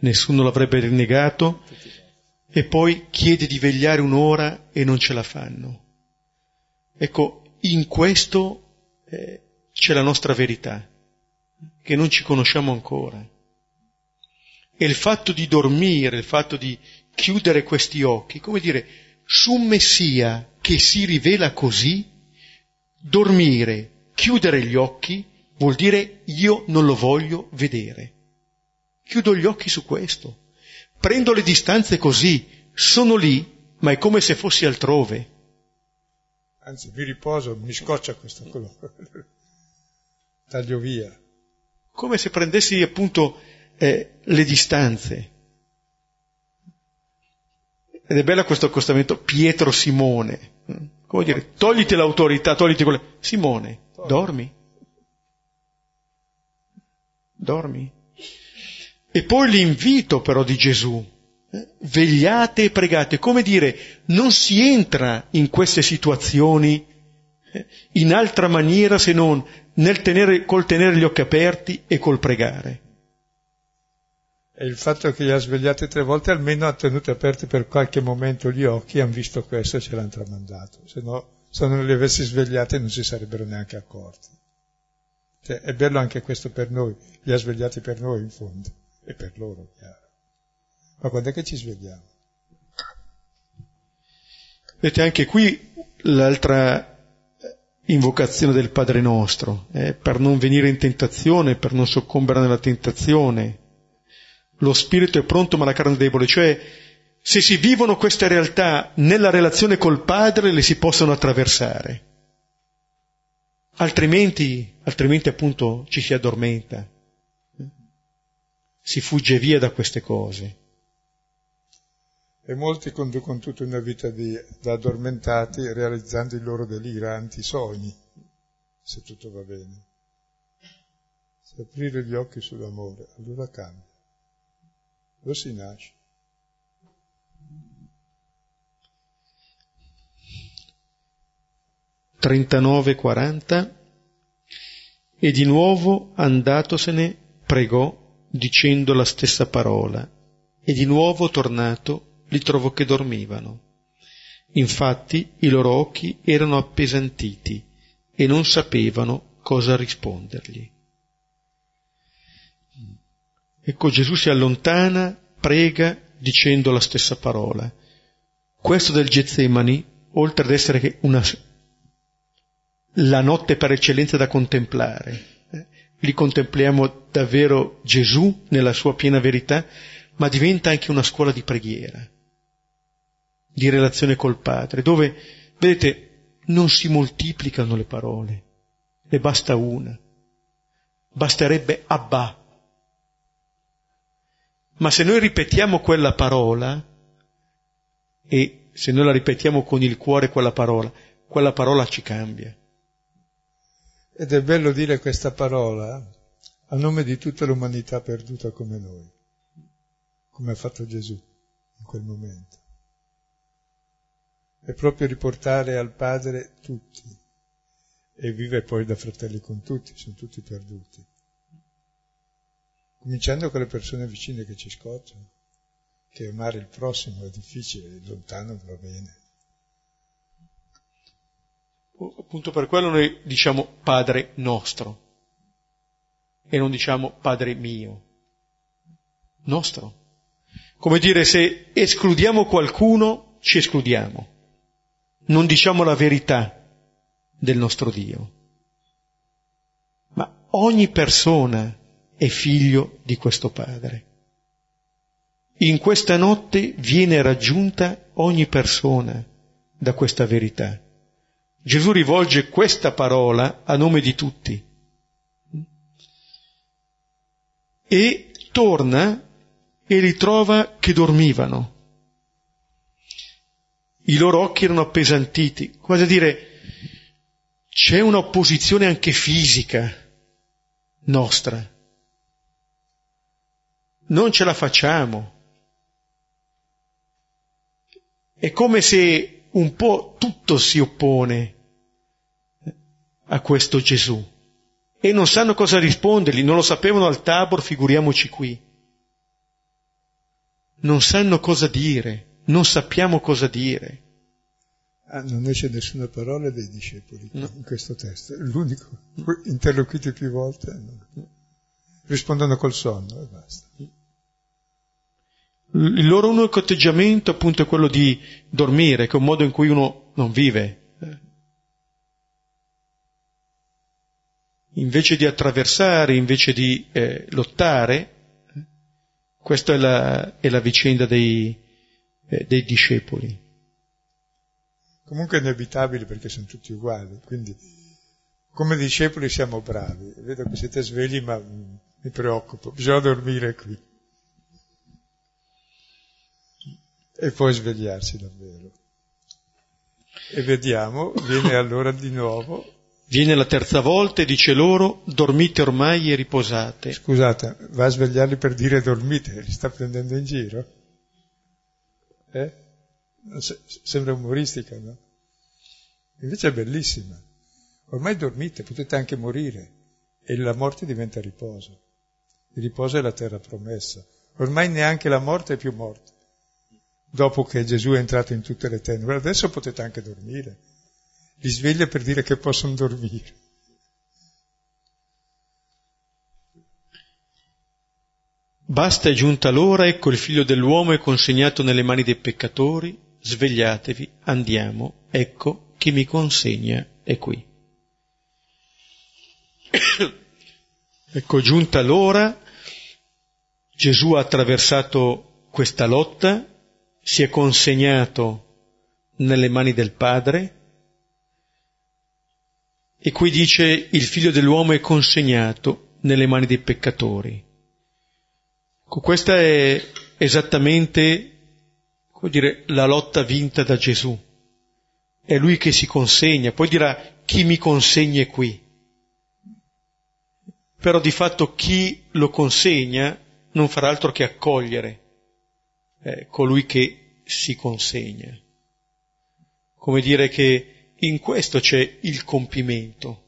nessuno l'avrebbe rinnegato, e poi chiede di vegliare un'ora e non ce la fanno. Ecco, in questo eh, c'è la nostra verità, che non ci conosciamo ancora. E il fatto di dormire, il fatto di chiudere questi occhi, come dire, su un Messia che si rivela così, Dormire, chiudere gli occhi, vuol dire io non lo voglio vedere. Chiudo gli occhi su questo. Prendo le distanze così, sono lì, ma è come se fossi altrove. Anzi, mi riposo, mi scoccia questo colore. Taglio via. Come se prendessi appunto eh, le distanze. Ed è bello questo accostamento Pietro Simone. Come dire, togliti l'autorità, togliti quelle... Simone, dormi. Dormi. E poi l'invito però di Gesù. Eh, vegliate e pregate. Come dire, non si entra in queste situazioni eh, in altra maniera se non nel tenere, col tenere gli occhi aperti e col pregare. E il fatto che li ha svegliati tre volte almeno ha tenuto aperti per qualche momento gli occhi, hanno visto questo e ce l'hanno tramandato. Se no, se non li avessi svegliati non si sarebbero neanche accorti. Cioè, è bello anche questo per noi, li ha svegliati per noi in fondo, e per loro, chiaro. Ma quando è che ci svegliamo? Vedete anche qui l'altra invocazione del Padre nostro, eh, per non venire in tentazione, per non soccombere nella tentazione, lo spirito è pronto ma la carne è debole, cioè se si vivono queste realtà nella relazione col Padre le si possono attraversare. Altrimenti, altrimenti appunto ci si addormenta, si fugge via da queste cose. E molti conducono tutta una vita di, da addormentati realizzando i loro deliranti sogni, se tutto va bene. Se aprire gli occhi sull'amore, allora cambia lo si nasce. Trentanove, quaranta. E di nuovo andatosene pregò dicendo la stessa parola e di nuovo tornato li trovò che dormivano. Infatti i loro occhi erano appesantiti e non sapevano cosa rispondergli. Ecco, Gesù si allontana, prega, dicendo la stessa parola. Questo del Getsemani, oltre ad essere una, la notte per eccellenza da contemplare, eh, lì contempliamo davvero Gesù nella sua piena verità, ma diventa anche una scuola di preghiera, di relazione col Padre, dove, vedete, non si moltiplicano le parole, ne basta una. Basterebbe Abba. Ma se noi ripetiamo quella parola, e se noi la ripetiamo con il cuore quella parola, quella parola ci cambia. Ed è bello dire questa parola a nome di tutta l'umanità perduta come noi, come ha fatto Gesù in quel momento. È proprio riportare al Padre tutti e vive poi da fratelli con tutti, sono tutti perduti. Cominciando con le persone vicine che ci scocciano, che amare il prossimo è difficile, lontano va bene. Appunto per quello noi diciamo Padre nostro e non diciamo Padre mio. Nostro. Come dire, se escludiamo qualcuno, ci escludiamo. Non diciamo la verità del nostro Dio. Ma ogni persona è figlio di questo Padre. In questa notte viene raggiunta ogni persona da questa verità. Gesù rivolge questa parola a nome di tutti. E torna e ritrova che dormivano. I loro occhi erano appesantiti, quasi a dire c'è un'opposizione anche fisica nostra. Non ce la facciamo. È come se un po' tutto si oppone a questo Gesù e non sanno cosa rispondergli, non lo sapevano al Tabor, figuriamoci qui. Non sanno cosa dire, non sappiamo cosa dire. Ah, non esce nessuna parola dei discepoli no. in questo testo, è l'unico, interloquiti più volte, no. rispondono col sonno e basta. Il loro unico atteggiamento appunto è quello di dormire, che è un modo in cui uno non vive. Invece di attraversare, invece di eh, lottare, questa è la, è la vicenda dei, eh, dei discepoli. Comunque è inevitabile perché sono tutti uguali, quindi come discepoli siamo bravi. Vedo che siete svegli ma mi preoccupo, bisogna dormire qui. E poi svegliarsi davvero. E vediamo, viene allora di nuovo. Viene la terza volta e dice loro, dormite ormai e riposate. Scusate, va a svegliarli per dire dormite, li sta prendendo in giro? Eh? Sembra umoristica, no? Invece è bellissima. Ormai dormite, potete anche morire e la morte diventa riposo. Il riposo è la terra promessa. Ormai neanche la morte è più morte. Dopo che Gesù è entrato in tutte le tenebre, adesso potete anche dormire. Li sveglia per dire che possono dormire. Basta è giunta l'ora, ecco il figlio dell'uomo è consegnato nelle mani dei peccatori, svegliatevi, andiamo, ecco chi mi consegna è qui. *coughs* ecco, giunta l'ora, Gesù ha attraversato questa lotta, si è consegnato nelle mani del Padre, e qui dice il figlio dell'uomo è consegnato nelle mani dei peccatori. Questa è esattamente dire, la lotta vinta da Gesù. È lui che si consegna, poi dirà chi mi consegna è qui. Però di fatto chi lo consegna non farà altro che accogliere eh, colui che si consegna. Come dire che in questo c'è il compimento.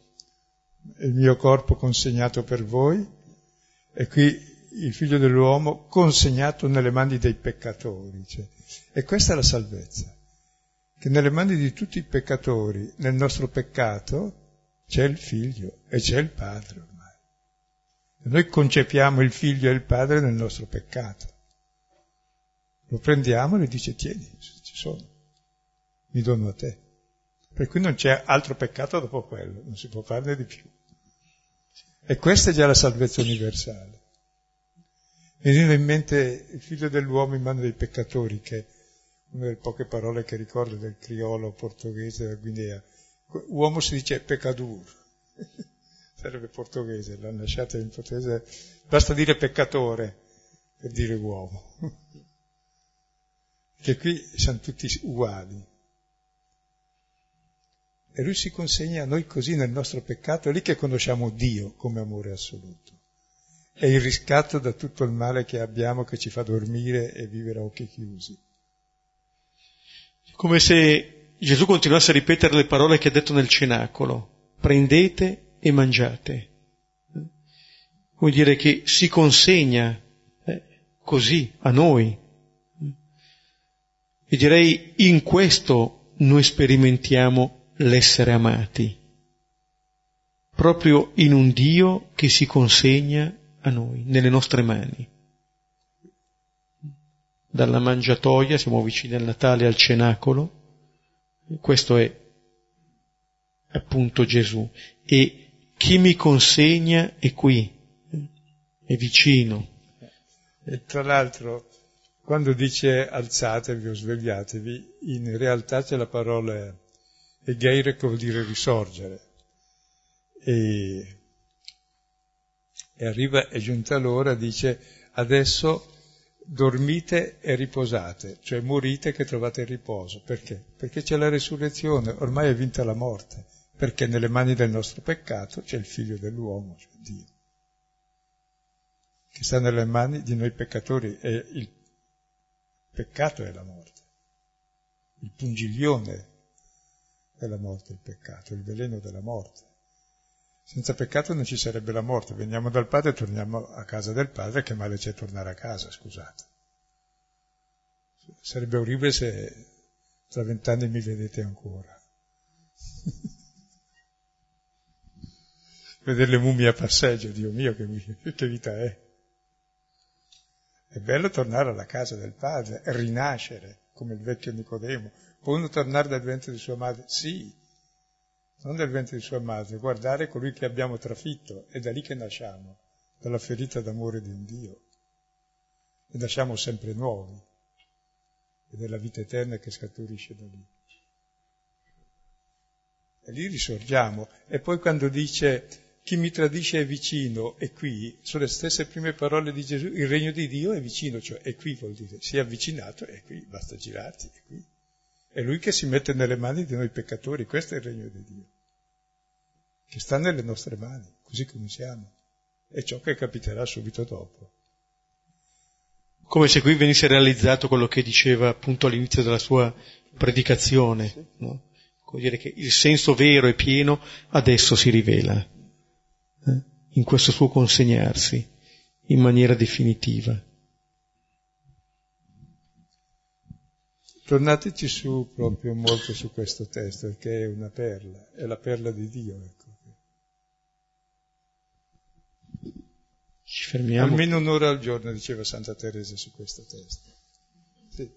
Il mio corpo consegnato per voi e qui il figlio dell'uomo consegnato nelle mani dei peccatori. Cioè, e questa è la salvezza, che nelle mani di tutti i peccatori, nel nostro peccato, c'è il figlio e c'è il padre ormai. Noi concepiamo il figlio e il padre nel nostro peccato. Lo prendiamo e gli dice tieni, ci sono, mi dono a te. Per cui non c'è altro peccato dopo quello, non si può farne di più. E questa è già la salvezza universale. Mi in mente il figlio dell'uomo in mano dei peccatori, che è una delle poche parole che ricordo del criolo portoghese della Guinea. Uomo si dice peccadur, *laughs* sarebbe portoghese, l'hanno lasciata in portoghese, basta dire peccatore per dire uomo. Che qui siamo tutti uguali. E lui si consegna a noi così nel nostro peccato, è lì che conosciamo Dio come amore assoluto. È il riscatto da tutto il male che abbiamo che ci fa dormire e vivere a occhi chiusi. Come se Gesù continuasse a ripetere le parole che ha detto nel cenacolo. Prendete e mangiate. Vuol dire che si consegna eh, così a noi. E direi in questo noi sperimentiamo l'essere amati, proprio in un Dio che si consegna a noi, nelle nostre mani. Dalla mangiatoia, siamo vicini al Natale, al cenacolo, questo è appunto Gesù. E chi mi consegna è qui, è vicino. E tra l'altro, quando dice alzatevi o svegliatevi, in realtà c'è la parola e Geire che vuol dire risorgere. E, e arriva, è giunta l'ora, dice, adesso dormite e riposate, cioè morite che trovate il riposo. Perché? Perché c'è la resurrezione, ormai è vinta la morte, perché nelle mani del nostro peccato c'è il figlio dell'uomo, cioè Dio, che sta nelle mani di noi peccatori e il peccato è la morte, il pungiglione è la morte, il peccato, il veleno della morte. Senza peccato non ci sarebbe la morte. Veniamo dal Padre e torniamo a casa del Padre, che male c'è tornare a casa, scusate. Sarebbe orribile se tra vent'anni mi vedete ancora. *laughs* Vedere le mummie a passeggio, Dio mio, che, che vita è. È bello tornare alla casa del Padre, rinascere, come il vecchio Nicodemo, Può uno tornare dal ventre di sua madre? Sì, non dal ventre di sua madre, guardare colui che abbiamo trafitto, è da lì che nasciamo, dalla ferita d'amore di un Dio. E nasciamo sempre nuovi, ed è la vita eterna che scaturisce da lì. E lì risorgiamo. E poi quando dice chi mi tradisce è vicino, è qui, sono le stesse prime parole di Gesù, il regno di Dio è vicino, cioè è qui vuol dire, si è avvicinato, è qui, basta girarti, è qui. È Lui che si mette nelle mani di noi peccatori, questo è il regno di Dio, che sta nelle nostre mani, così come siamo, è ciò che capiterà subito dopo. Come se qui venisse realizzato quello che diceva appunto all'inizio della sua predicazione, no? Come dire che il senso vero e pieno adesso si rivela? In questo suo consegnarsi in maniera definitiva. Tornateci su proprio molto su questo testo, perché è una perla, è la perla di Dio. Ecco. Ci fermiamo. Almeno un'ora al giorno, diceva Santa Teresa su questo testo. Sì.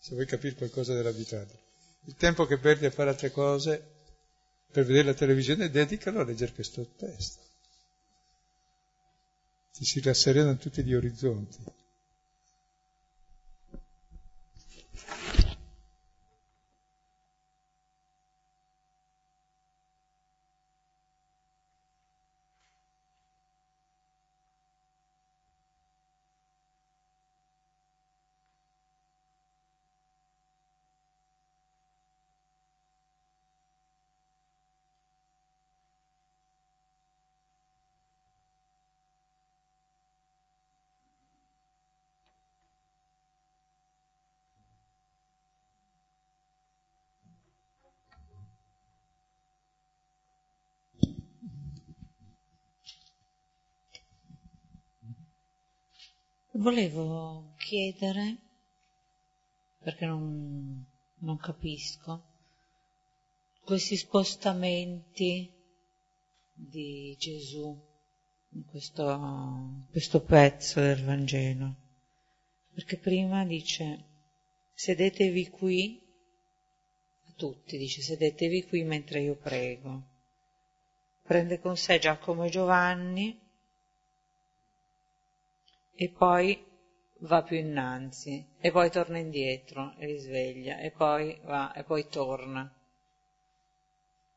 Se vuoi capire qualcosa della vita. Il tempo che perdi a fare altre cose, per vedere la televisione, dedicalo a leggere questo testo. Ti si rasserenano tutti gli orizzonti. Volevo chiedere, perché non, non capisco, questi spostamenti di Gesù in questo, questo pezzo del Vangelo. Perché prima dice, sedetevi qui, a tutti dice, sedetevi qui mentre io prego. Prende con sé Giacomo e Giovanni e poi va più innanzi e poi torna indietro e li sveglia e poi va e poi torna.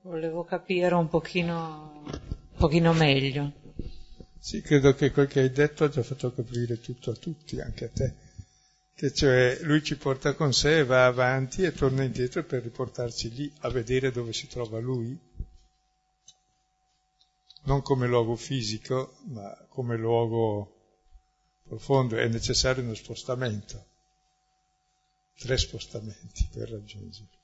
Volevo capire un pochino, un pochino meglio. Sì, credo che quel che hai detto ha già fatto capire tutto a tutti, anche a te. Che cioè lui ci porta con sé, va avanti e torna indietro per riportarci lì a vedere dove si trova lui. Non come luogo fisico, ma come luogo profondo, è necessario uno spostamento, tre spostamenti per raggiungerlo.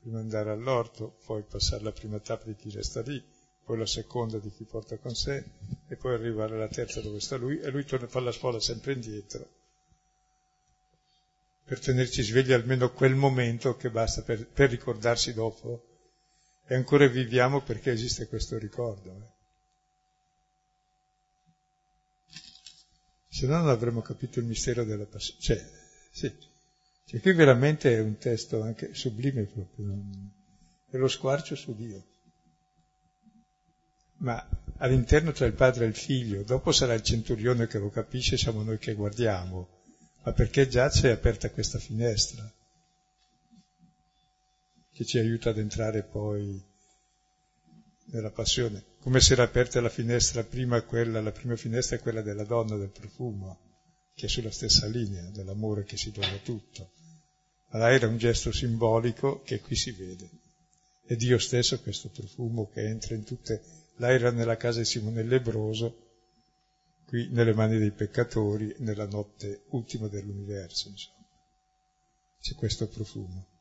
Prima andare all'orto, poi passare la prima tappa di chi resta lì, poi la seconda di chi porta con sé, e poi arrivare alla terza dove sta lui, e lui torna a fare la scuola sempre indietro, per tenerci svegli almeno quel momento che basta per, per ricordarsi dopo. E ancora viviamo perché esiste questo ricordo. Eh. Se no non avremmo capito il mistero della passione. Cioè, sì. cioè, qui veramente è un testo anche sublime proprio, è lo squarcio su Dio. Ma all'interno tra il padre e il figlio, dopo sarà il centurione che lo capisce, siamo noi che guardiamo, ma perché già c'è aperta questa finestra che ci aiuta ad entrare poi nella passione, come se era aperta la finestra prima quella, la prima finestra è quella della donna del profumo, che è sulla stessa linea dell'amore che si dona tutto. Là era un gesto simbolico che qui si vede. E Dio stesso questo profumo che entra in tutte, là era nella casa di Simone Lebroso, qui nelle mani dei peccatori, nella notte ultima dell'universo, insomma. C'è questo profumo.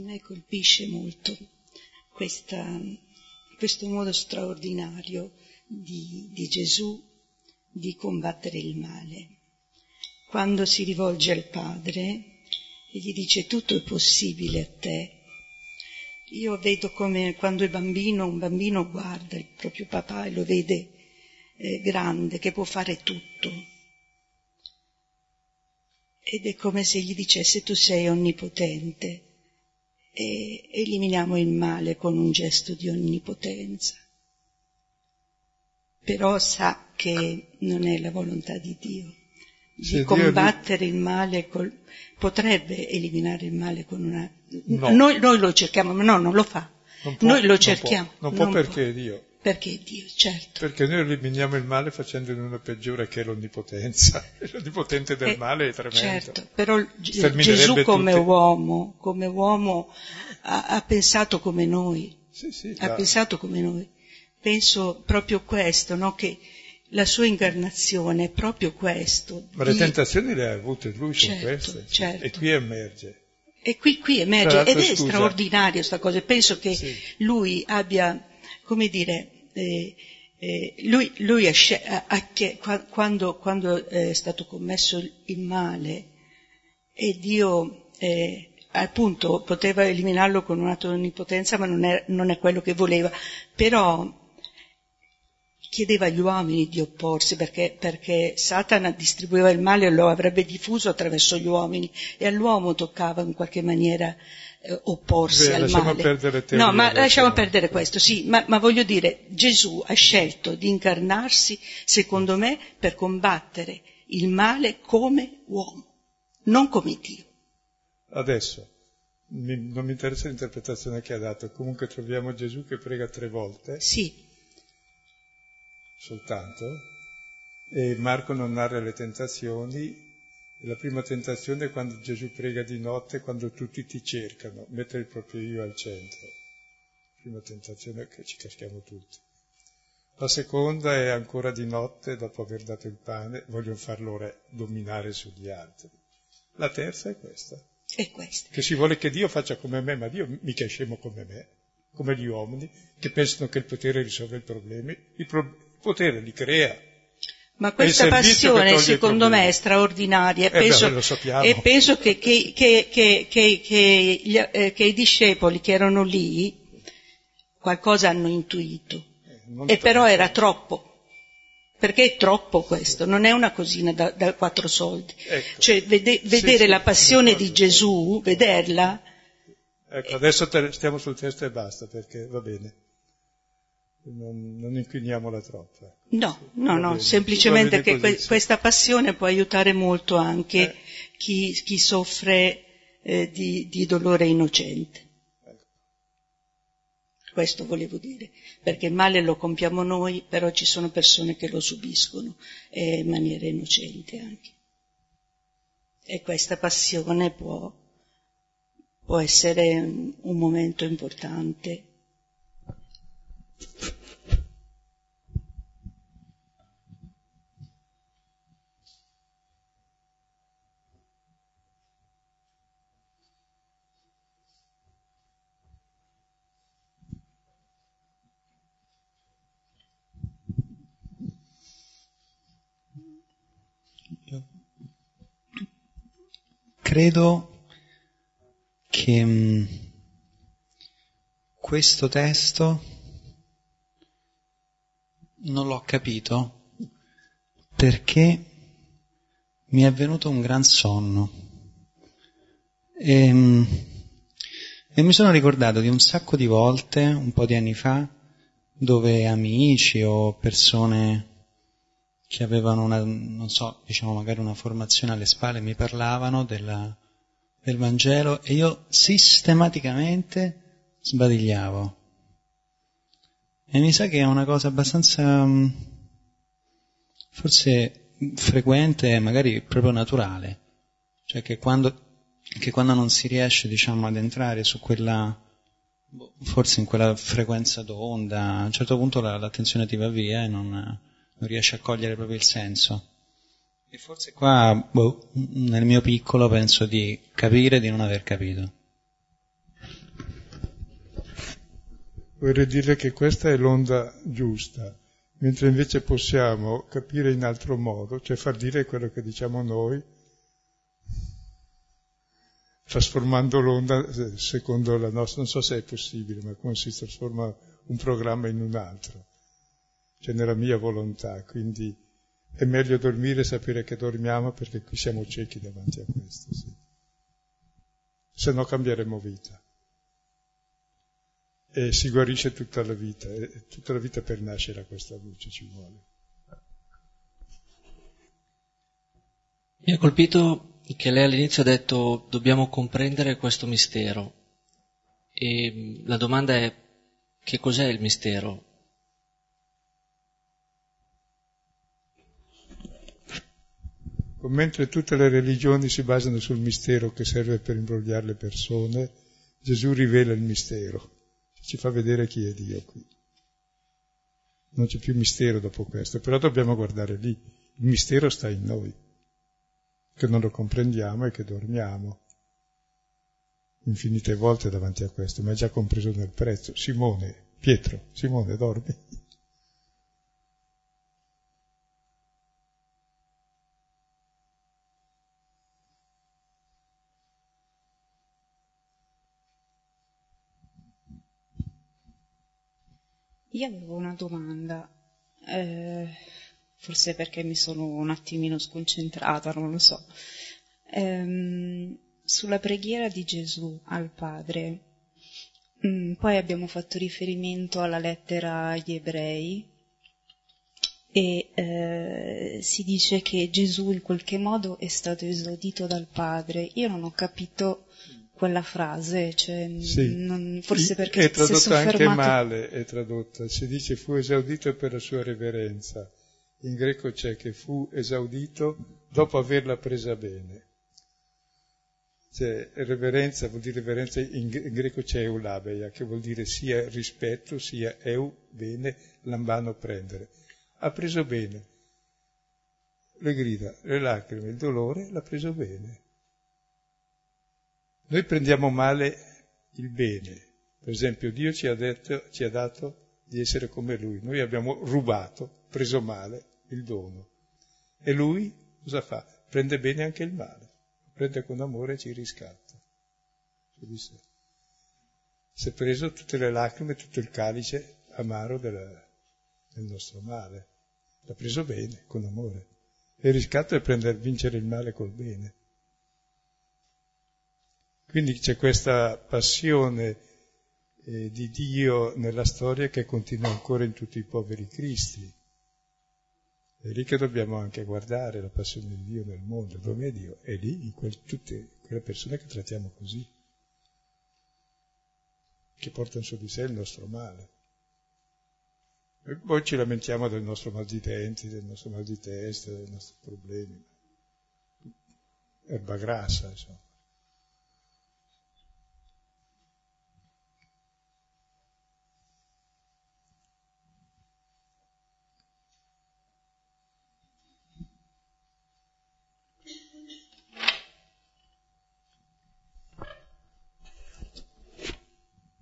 Me colpisce molto questa, questo modo straordinario di, di Gesù di combattere il male. Quando si rivolge al Padre e gli dice tutto è possibile a te, io vedo come quando il bambino, un bambino guarda il proprio papà e lo vede eh, grande, che può fare tutto. Ed è come se gli dicesse tu sei onnipotente e eliminiamo il male con un gesto di onnipotenza. Però sa che non è la volontà di Dio. Di combattere Dio... il male, col... potrebbe eliminare il male con una... No. Noi, noi, lo cerchiamo, ma no, non lo fa. Non può, noi lo cerchiamo. Non può, non può perché è Dio. Perché Dio, certo. Perché noi eliminiamo il male facendone una peggiore che è l'onnipotenza. *laughs* L'onnipotente del eh, male è tremendo. Certo, però Gesù come tutte... uomo, come uomo ha, ha, pensato come noi. Sì, sì, ha pensato come noi. Penso proprio questo, no? che la sua incarnazione è proprio questo. Ma di... le tentazioni le ha avute lui, certo, sono queste. Certo. E qui emerge. E qui, qui emerge, ed è scusa. straordinario questa cosa. Penso che sì. lui abbia come dire, eh, eh, lui, lui ha, ha, quando, quando, è stato commesso il male e Dio eh, appunto poteva eliminarlo con un atto di onnipotenza, ma non è, non è quello che voleva, però chiedeva agli uomini di opporsi perché, perché, Satana distribuiva il male e lo avrebbe diffuso attraverso gli uomini e all'uomo toccava in qualche maniera eh, opporsi Beh, al male. Perdere no, ma lasciamo no. perdere questo, sì, ma, ma voglio dire, Gesù ha scelto di incarnarsi, secondo me, per combattere il male come uomo, non come Dio. Adesso, mi, non mi interessa l'interpretazione che ha dato, comunque troviamo Gesù che prega tre volte. Sì. Soltanto. E Marco non narra le tentazioni, la prima tentazione è quando Gesù prega di notte, quando tutti ti cercano, mettere il proprio io al centro. La prima tentazione è che ci caschiamo tutti. La seconda è ancora di notte, dopo aver dato il pane, voglio farlo re, dominare sugli altri. La terza è questa. È questa. Che si vuole che Dio faccia come me, ma Dio mica è scemo come me, come gli uomini, che pensano che il potere risolve i problemi. Il, pro- il potere li crea, Ma questa passione secondo me è straordinaria e eh penso, beh, e penso che, che, che, eh, che, i discepoli che erano lì qualcosa hanno intuito. Eh, e però era troppo. Perché è troppo questo, non è una cosina da, da quattro soldi. Ecco. Cioè vede, vedere sì, la passione di Gesù, vederla. Ecco, adesso te, stiamo sul testo e basta perché va bene non, non inquiniamola troppo. Ecco. No, no, no, semplicemente che que- questa passione può aiutare molto anche eh. chi, chi, soffre eh, di, di, dolore innocente. Ecco. Questo volevo dire, perché il male lo compiamo noi, però ci sono persone che lo subiscono eh, in maniera innocente anche. E questa passione può, può essere un, un momento importante credo che mh, questo testo non l'ho capito. Perché mi è venuto un gran sonno. E, mm, e, mi sono ricordato di un sacco di volte, un po' di anni fa, dove amici o persone che avevano una, non so, diciamo magari una formazione alle spalle mi parlavano della, del Vangelo e io sistematicamente sbadigliavo e mi sa che è una cosa abbastanza, mm, forse frequente magari proprio naturale. Cioè che quando, che quando non si riesce, diciamo, ad entrare su quella, forse in quella frequenza d'onda, a un certo punto la, l'attenzione ti va via e non, non riesci a cogliere proprio il senso. E forse qua, boh, nel mio piccolo, penso di capire di non aver capito. Vorrei dire che questa è l'onda giusta, mentre invece possiamo capire in altro modo, cioè far dire quello che diciamo noi, trasformando l'onda secondo la nostra, non so se è possibile, ma come si trasforma un programma in un altro, cioè nella mia volontà, quindi è meglio dormire e sapere che dormiamo perché qui siamo ciechi davanti a questo, sì. se no cambieremo vita e si guarisce tutta la vita, e tutta la vita per nascere a questa luce ci vuole. Mi ha colpito che lei all'inizio ha detto dobbiamo comprendere questo mistero e la domanda è che cos'è il mistero? Mentre tutte le religioni si basano sul mistero che serve per imbrogliare le persone, Gesù rivela il mistero ci fa vedere chi è Dio qui. Non c'è più mistero dopo questo, però dobbiamo guardare lì. Il mistero sta in noi, che non lo comprendiamo e che dormiamo infinite volte davanti a questo, ma è già compreso nel prezzo. Simone, Pietro, Simone, dormi. Io avevo una domanda, eh, forse perché mi sono un attimino sconcentrata, non lo so. Ehm, sulla preghiera di Gesù al Padre, mm, poi abbiamo fatto riferimento alla lettera agli ebrei e eh, si dice che Gesù in qualche modo è stato esaudito dal Padre. Io non ho capito quella frase, cioè, sì. non, forse perché è tradotta anche male, è tradotta, si dice fu esaudito per la sua reverenza, in greco c'è che fu esaudito dopo averla presa bene. Cioè, reverenza vuol dire reverenza, in greco c'è eulabeia, che vuol dire sia rispetto, sia eu, bene, lambano prendere. Ha preso bene. Le grida, le lacrime, il dolore, l'ha preso bene. Noi prendiamo male il bene. Per esempio, Dio ci ha, detto, ci ha dato di essere come Lui. Noi abbiamo rubato, preso male il dono. E lui cosa fa? Prende bene anche il male, prende con amore e ci riscatta. Si è preso tutte le lacrime, tutto il calice amaro della, del nostro male. L'ha preso bene, con amore. E il riscatto è prendere, vincere il male col bene. Quindi c'è questa passione eh, di Dio nella storia che continua ancora in tutti i poveri cristi. È lì che dobbiamo anche guardare la passione di Dio nel mondo. Dove è Dio? È lì, in quel, tutte quelle persone che trattiamo così, che portano su di sé il nostro male. E poi ci lamentiamo del nostro mal di denti, del nostro mal di testa, dei nostri problemi. Erba grassa, insomma.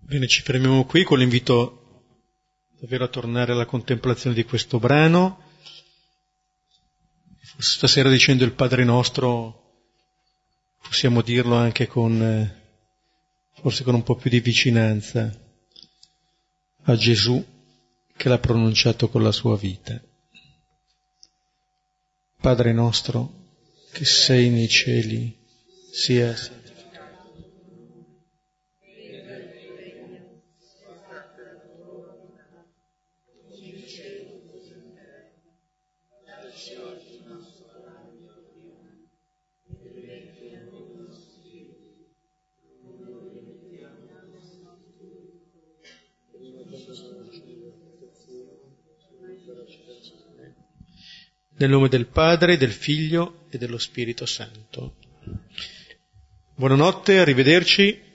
Bene, ci fermiamo qui con l'invito davvero a tornare alla contemplazione di questo brano. Stasera dicendo il Padre nostro possiamo dirlo anche con, eh, forse con un po' più di vicinanza a Gesù che l'ha pronunciato con la sua vita. Padre nostro che sei nei cieli, sia Nel nome del Padre, del Figlio e dello Spirito Santo. Buonanotte, arrivederci.